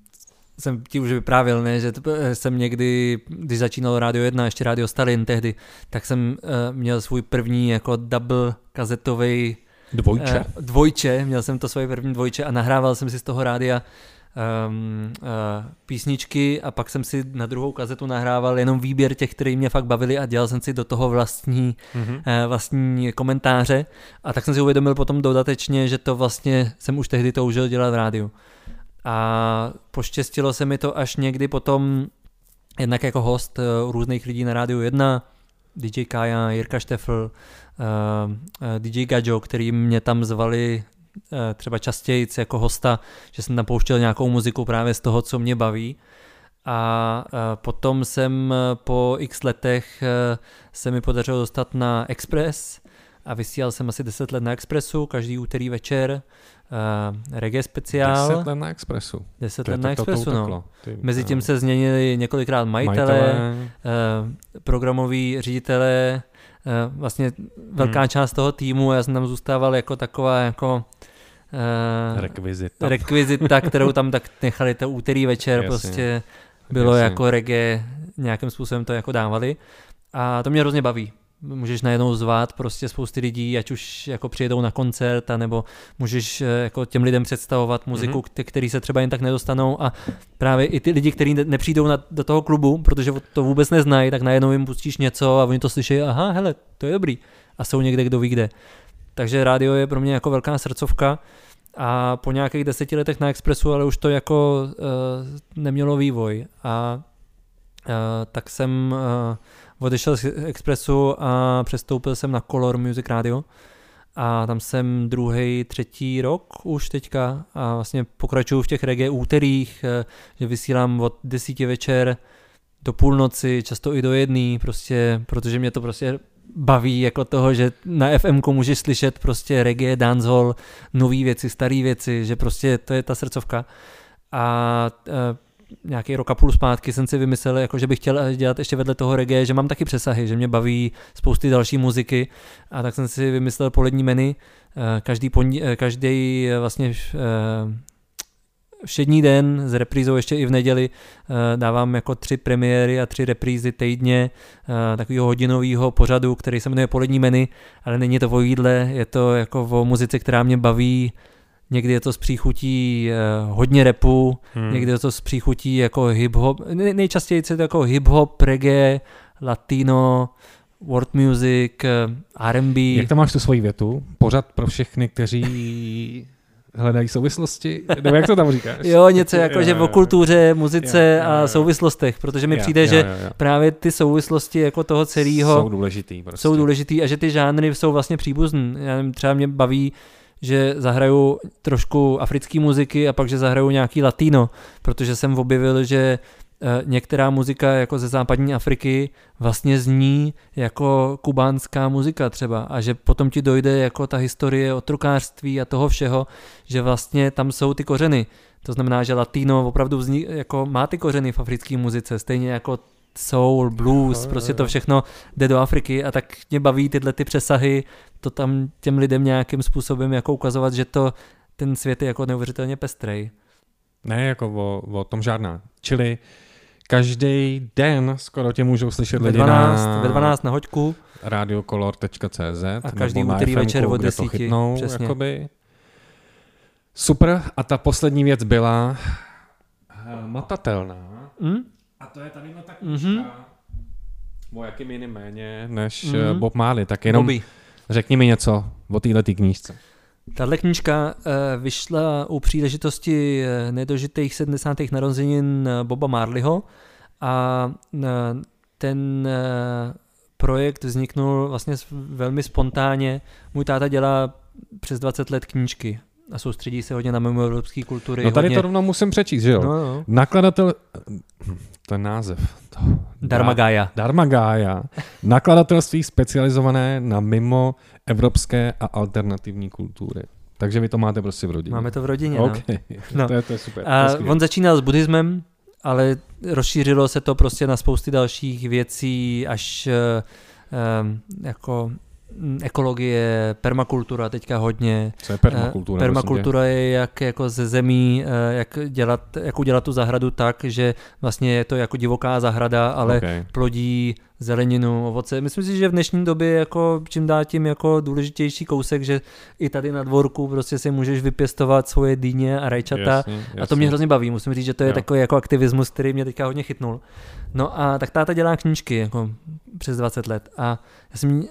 jsem ti už vyprávěl, ne, že jsem někdy, když začínal Radio 1, ještě Radio Stalin tehdy, tak jsem uh, měl svůj první jako double kazetový Dvojče. Uh, dvojče, měl jsem to svoje první dvojče a nahrával jsem si z toho rádia um, uh, písničky a pak jsem si na druhou kazetu nahrával jenom výběr těch, které mě fakt bavili a dělal jsem si do toho vlastní, mm-hmm. uh, vlastní komentáře a tak jsem si uvědomil potom dodatečně, že to vlastně jsem už tehdy toužil dělat v rádiu. A poštěstilo se mi to až někdy potom, jednak jako host uh, různých lidí na rádiu 1, DJ Kaja, Jirka Štefl, uh, eh, DJ Gajo, který mě tam zvali uh, třeba častěji jako hosta, že jsem tam pouštěl nějakou muziku právě z toho, co mě baví. A uh, potom jsem po x letech uh, se mi podařilo dostat na Express a vysílal jsem asi 10 let na Expressu, každý úterý večer uh, reggae speciál. 10 let na Expressu. 10 let na Expressu, no. Mezi tím se změnili několikrát majitele, majitele. Uh, programoví ředitele, uh, vlastně velká hmm. část toho týmu, já jsem tam zůstával jako taková jako uh, rekvizita. rekvizita, (laughs) kterou tam tak nechali to úterý večer, Jasně. prostě bylo Jasně. jako reggae, nějakým způsobem to jako dávali. A to mě hrozně baví můžeš najednou zvát prostě spousty lidí, ať už jako přijedou na koncert, nebo můžeš eh, jako těm lidem představovat muziku, mm-hmm. který se třeba jen tak nedostanou a právě i ty lidi, kteří nepřijdou na, do toho klubu, protože to vůbec neznají, tak najednou jim pustíš něco a oni to slyší, aha, hele, to je dobrý a jsou někde, kdo ví kde. Takže rádio je pro mě jako velká srdcovka a po nějakých deseti letech na Expressu, ale už to jako uh, nemělo vývoj a uh, tak jsem uh, odešel z Expressu a přestoupil jsem na Color Music Radio a tam jsem druhý, třetí rok už teďka a vlastně pokračuju v těch reggae úterích, eh, že vysílám od desíti večer do půlnoci, často i do jedné, prostě, protože mě to prostě baví jako toho, že na FM můžeš slyšet prostě reggae, dancehall, nové věci, staré věci, že prostě to je ta srdcovka. A eh, nějaký rok a půl zpátky jsem si vymyslel, jako že bych chtěl dělat ještě vedle toho reggae, že mám taky přesahy, že mě baví spousty další muziky. A tak jsem si vymyslel polední menu, eh, každý, pondí, eh, každý eh, vlastně všední den s reprízou ještě i v neděli dávám jako tři premiéry a tři reprízy týdně takového hodinového pořadu, který se jmenuje Polední menu, ale není to o jídle, je to jako o muzice, která mě baví, někdy je to s příchutí uh, hodně repu, hmm. někdy je to s příchutí jako hip-hop, nejčastěji je to jako hip-hop, reggae, latino, world music, uh, R&B. Jak tam máš tu svoji větu? Pořad pro všechny, kteří (laughs) hledají souvislosti, nebo jak to tam říkáš? jo, něco (laughs) jako, že o kultuře, muzice jo, jo, jo. a souvislostech, protože mi jo, přijde, jo, že jo, jo. právě ty souvislosti jako toho celého jsou důležitý. Prostě. Jsou důležitý a že ty žánry jsou vlastně příbuzný. Já nevím, třeba mě baví že zahraju trošku africké muziky a pak, že zahraju nějaký latino, protože jsem objevil, že Eh, některá muzika jako ze západní Afriky vlastně zní jako kubánská muzika třeba a že potom ti dojde jako ta historie otrukářství a toho všeho, že vlastně tam jsou ty kořeny. To znamená, že latino opravdu vznik, jako má ty kořeny v africké muzice, stejně jako soul, blues, prostě to všechno jde do Afriky a tak mě baví tyhle ty přesahy, to tam těm lidem nějakým způsobem jako ukazovat, že to ten svět je jako neuvěřitelně pestrej. Ne, jako o, o tom žádná. Čili Každý den skoro tě můžou slyšet lidi 12, na... Ve 12 na hoďku. radiokolor.cz A každý úterý večer od 10. To chytnou, přesně. Jakoby. Super. A ta poslední věc byla matatelná. Mm? A to je tady na ta knížka. Mm-hmm. O jakým jiným méně než mm-hmm. Bob Marley. Tak jenom Bobby. řekni mi něco o této knížce. Tahle knížka eh, vyšla u příležitosti eh, nedožitých 70. narozenin Boba Marleyho a ten projekt vzniknul vlastně velmi spontánně. Můj táta dělá přes 20 let knížky a soustředí se hodně na mimo evropské kultury. No tady hodně... to rovnou musím přečíst, že jo? No, no. Nakladatel, ten název. To, Darmagaya. Darmagaya. Nakladatelství specializované na mimo evropské a alternativní kultury. Takže vy to máte prostě v rodině. Máme to v rodině, okay. no. no. (laughs) to, je, to je super. A to on začínal s buddhismem, ale rozšířilo se to prostě na spousty dalších věcí, až um, jako ekologie, permakultura teďka hodně. Co je permakultura? Permakultura je jak jako ze zemí, eh, jak, dělat, jak udělat tu zahradu tak, že vlastně je to jako divoká zahrada, ale okay. plodí zeleninu, ovoce. Myslím si, že v dnešní době jako čím dá tím jako důležitější kousek, že i tady na dvorku prostě si můžeš vypěstovat svoje dýně a rajčata jasně, jasně. a to mě hrozně baví. Musím říct, že to je jo. takový jako aktivismus, který mě teďka hodně chytnul. No a tak táta dělá knížky jako přes 20 let a já jsem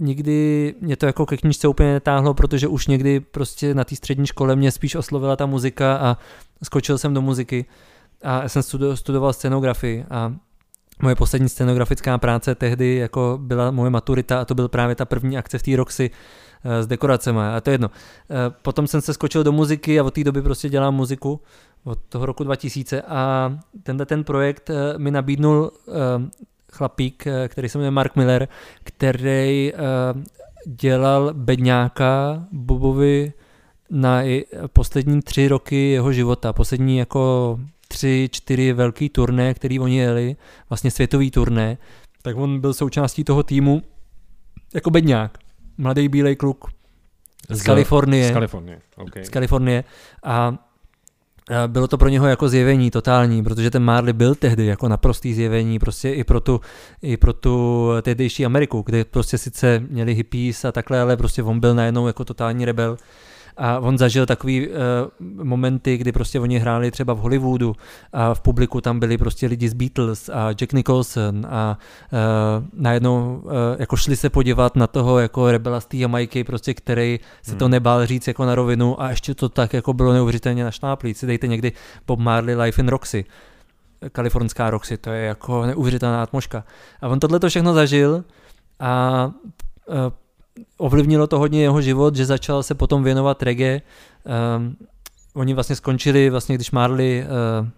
nikdy mě to jako ke knížce úplně netáhlo, protože už někdy prostě na té střední škole mě spíš oslovila ta muzika a skočil jsem do muziky a já jsem studoval scenografii a moje poslední scenografická práce tehdy jako byla moje maturita a to byl právě ta první akce v té Roxy eh, s dekoracemi a to je jedno. Eh, potom jsem se skočil do muziky a od té doby prostě dělám muziku od toho roku 2000 a tenhle ten projekt eh, mi nabídnul chlapík, eh, který se jmenuje Mark Miller, který uh, dělal bedňáka Bobovi na poslední tři roky jeho života. Poslední jako tři, čtyři velký turné, který oni jeli, vlastně světový turné, tak on byl součástí toho týmu jako bedňák. Mladý bílej kluk z, z Kalifornie. Z Kalifornie, okay. Z Kalifornie. A bylo to pro něho jako zjevení totální, protože ten Marley byl tehdy jako naprostý zjevení prostě i pro tu, i pro tu tehdejší Ameriku, kde prostě sice měli hippies a takhle, ale prostě on byl najednou jako totální rebel a on zažil takový uh, momenty, kdy prostě oni hráli třeba v Hollywoodu a v publiku tam byli prostě lidi z Beatles a Jack Nicholson a uh, najednou uh, jako šli se podívat na toho jako rebela z té Jamajky, prostě který se hmm. to nebál říct jako na rovinu a ještě to tak jako bylo neuvěřitelně našláplý. Si dejte někdy Bob Marley Life in Roxy kalifornská Roxy, to je jako neuvěřitelná atmoška. A on tohle to všechno zažil a ovlivnilo to hodně jeho život, že začal se potom věnovat reggae. Um, oni vlastně skončili, vlastně když Marley uh,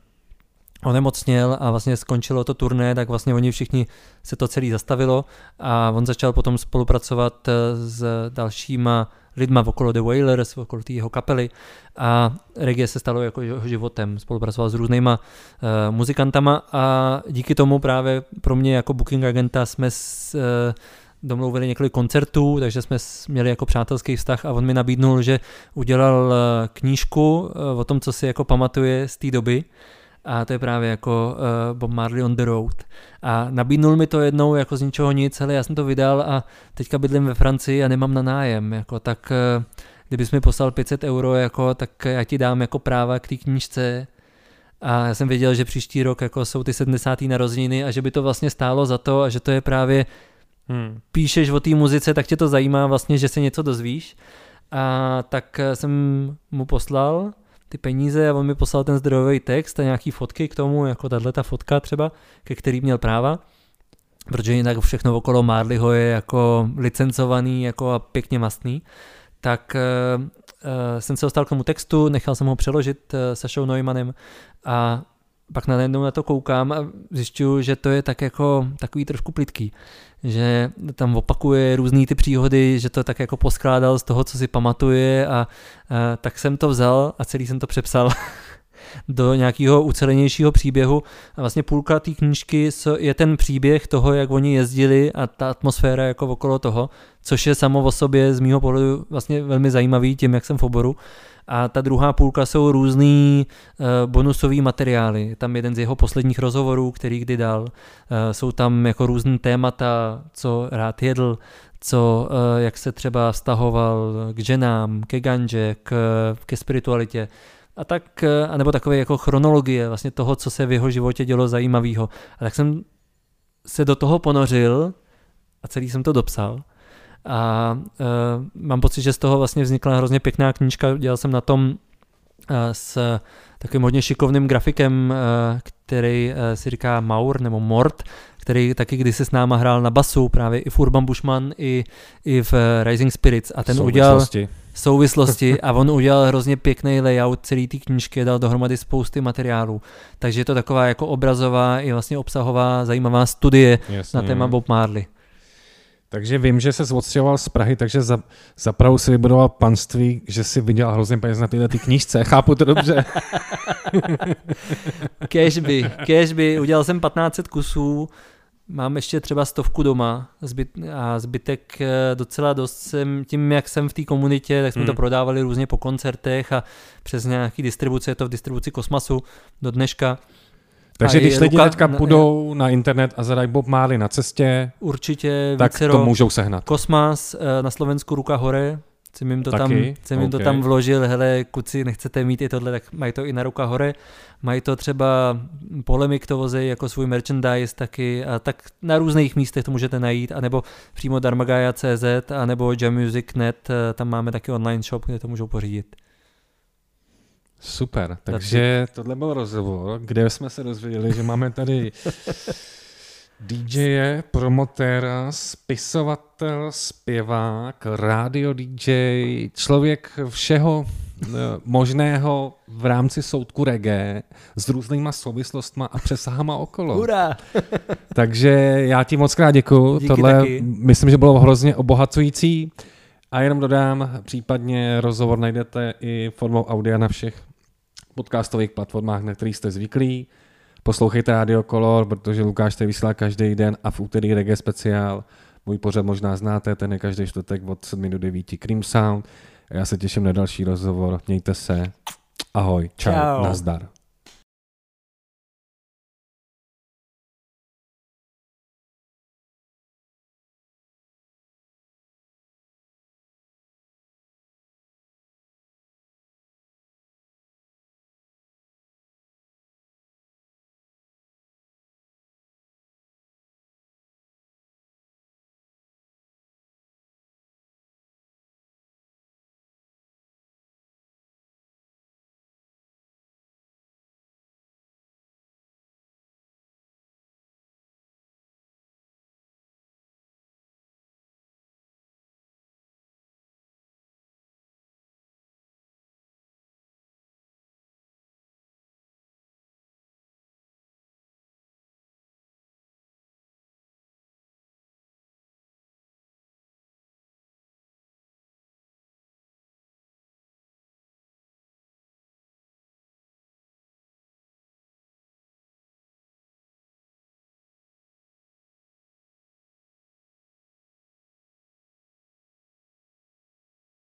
onemocněl a vlastně skončilo to turné, tak vlastně oni všichni se to celý zastavilo a on začal potom spolupracovat eh, s dalšíma lidma okolo The Wailers, okolo té jeho kapely a reggae se stalo jako jeho životem. Spolupracoval s různýma uh, muzikantama a díky tomu právě pro mě jako booking agenta jsme s, uh, domluvili několik koncertů, takže jsme měli jako přátelský vztah a on mi nabídnul, že udělal eh, knížku eh, o tom, co si jako pamatuje z té doby a to je právě jako uh, Bob Marley on the Road. A nabídnul mi to jednou jako z ničeho nic, ale já jsem to vydal a teďka bydlím ve Francii a nemám na nájem, jako tak uh, kdybys mi poslal 500 euro, jako, tak já ti dám jako práva k té knížce a já jsem věděl, že příští rok jako jsou ty 70. narozeniny a že by to vlastně stálo za to a že to je právě hmm. píšeš o té muzice, tak tě to zajímá vlastně, že se něco dozvíš. A tak jsem mu poslal ty peníze a on mi poslal ten zdrojový text a nějaký fotky k tomu, jako tahle ta fotka třeba, ke který měl práva protože jinak všechno okolo Marleyho je jako licencovaný jako a pěkně mastný, tak uh, jsem se dostal k tomu textu, nechal jsem ho přeložit uh, Sašou Neumannem a pak najednou na to koukám a zjišťuju, že to je tak jako takový trošku plitký, že tam opakuje různé ty příhody, že to tak jako poskládal z toho, co si pamatuje a, a tak jsem to vzal a celý jsem to přepsal (laughs) do nějakého ucelenějšího příběhu. A vlastně půlka té knížky je ten příběh toho, jak oni jezdili a ta atmosféra jako okolo toho, což je samo o sobě z mýho pohledu vlastně velmi zajímavý tím, jak jsem v oboru. A ta druhá půlka jsou různý uh, bonusový materiály. Je tam jeden z jeho posledních rozhovorů, který kdy dal. Uh, jsou tam jako různý témata, co rád jedl, co, uh, jak se třeba vztahoval k ženám, ke ganže, k, ke spiritualitě a tak, eh, anebo takové jako chronologie vlastně toho, co se v jeho životě dělo zajímavého. A tak jsem se do toho ponořil a celý jsem to dopsal. A uh, mám pocit, že z toho vlastně vznikla hrozně pěkná knížka. Dělal jsem na tom uh, s takovým hodně šikovným grafikem, uh, který uh, si říká Maur nebo Mort, který taky kdysi s náma hrál na basu, právě i v Urban Bushman, i, i v Rising Spirits. A ten udělal souvislosti (laughs) a on udělal hrozně pěkný layout celý té knížky, dal dohromady spousty materiálů. Takže je to taková jako obrazová i vlastně obsahová zajímavá studie Jasně. na téma Bob Marley. Takže vím, že se odstěhoval z Prahy, takže za, za Prahu si vybudoval panství, že si vydělal hrozně peněz na tyhle ty knížce. (laughs) Chápu to dobře. (laughs) cashby, cashby. Udělal jsem 1500 kusů, Mám ještě třeba stovku doma zbyt, a zbytek eh, docela dost jsem, tím jak jsem v té komunitě, tak jsme hmm. to prodávali různě po koncertech a přes nějaký distribuce, je to v distribuci Kosmasu do dneška. Takže když lidi teďka půjdou na internet a zadají Bob Marley na cestě, určitě tak to můžou sehnat. Kosmas eh, na Slovensku Ruka hore, jsem jim to, Taky? tam, jsem jim okay. to tam vložil, hele, kuci, nechcete mít i tohle, tak mají to i na ruka hore. Mají to třeba Polemik to vozej jako svůj merchandise taky a tak na různých místech to můžete najít, anebo přímo darmagaja.cz, anebo jammusic.net, eh, tam máme taky online shop, kde to můžou pořídit. Super, takže tohle byl rozhovor, kde jsme se dozvěděli, že máme tady (laughs) DJ, promotéra, spisovatel, zpěvák, radio DJ, člověk všeho eh, možného v rámci soudku reggae s různýma souvislostma a přesahama okolo. Hurá! (laughs) Takže já ti moc krát děkuju. Díky Tohle taky. myslím, že bylo hrozně obohacující. A jenom dodám, případně rozhovor najdete i formou audia na všech podcastových platformách, na kterých jste zvyklí. Poslouchejte Radio Color, protože Lukáš tady vysílá každý den a v úterý reggae speciál. Můj pořad možná znáte, ten je každý čtvrtek od 7 do 9 Cream Sound. Já se těším na další rozhovor. Mějte se. Ahoj, čau, čau. nazdar.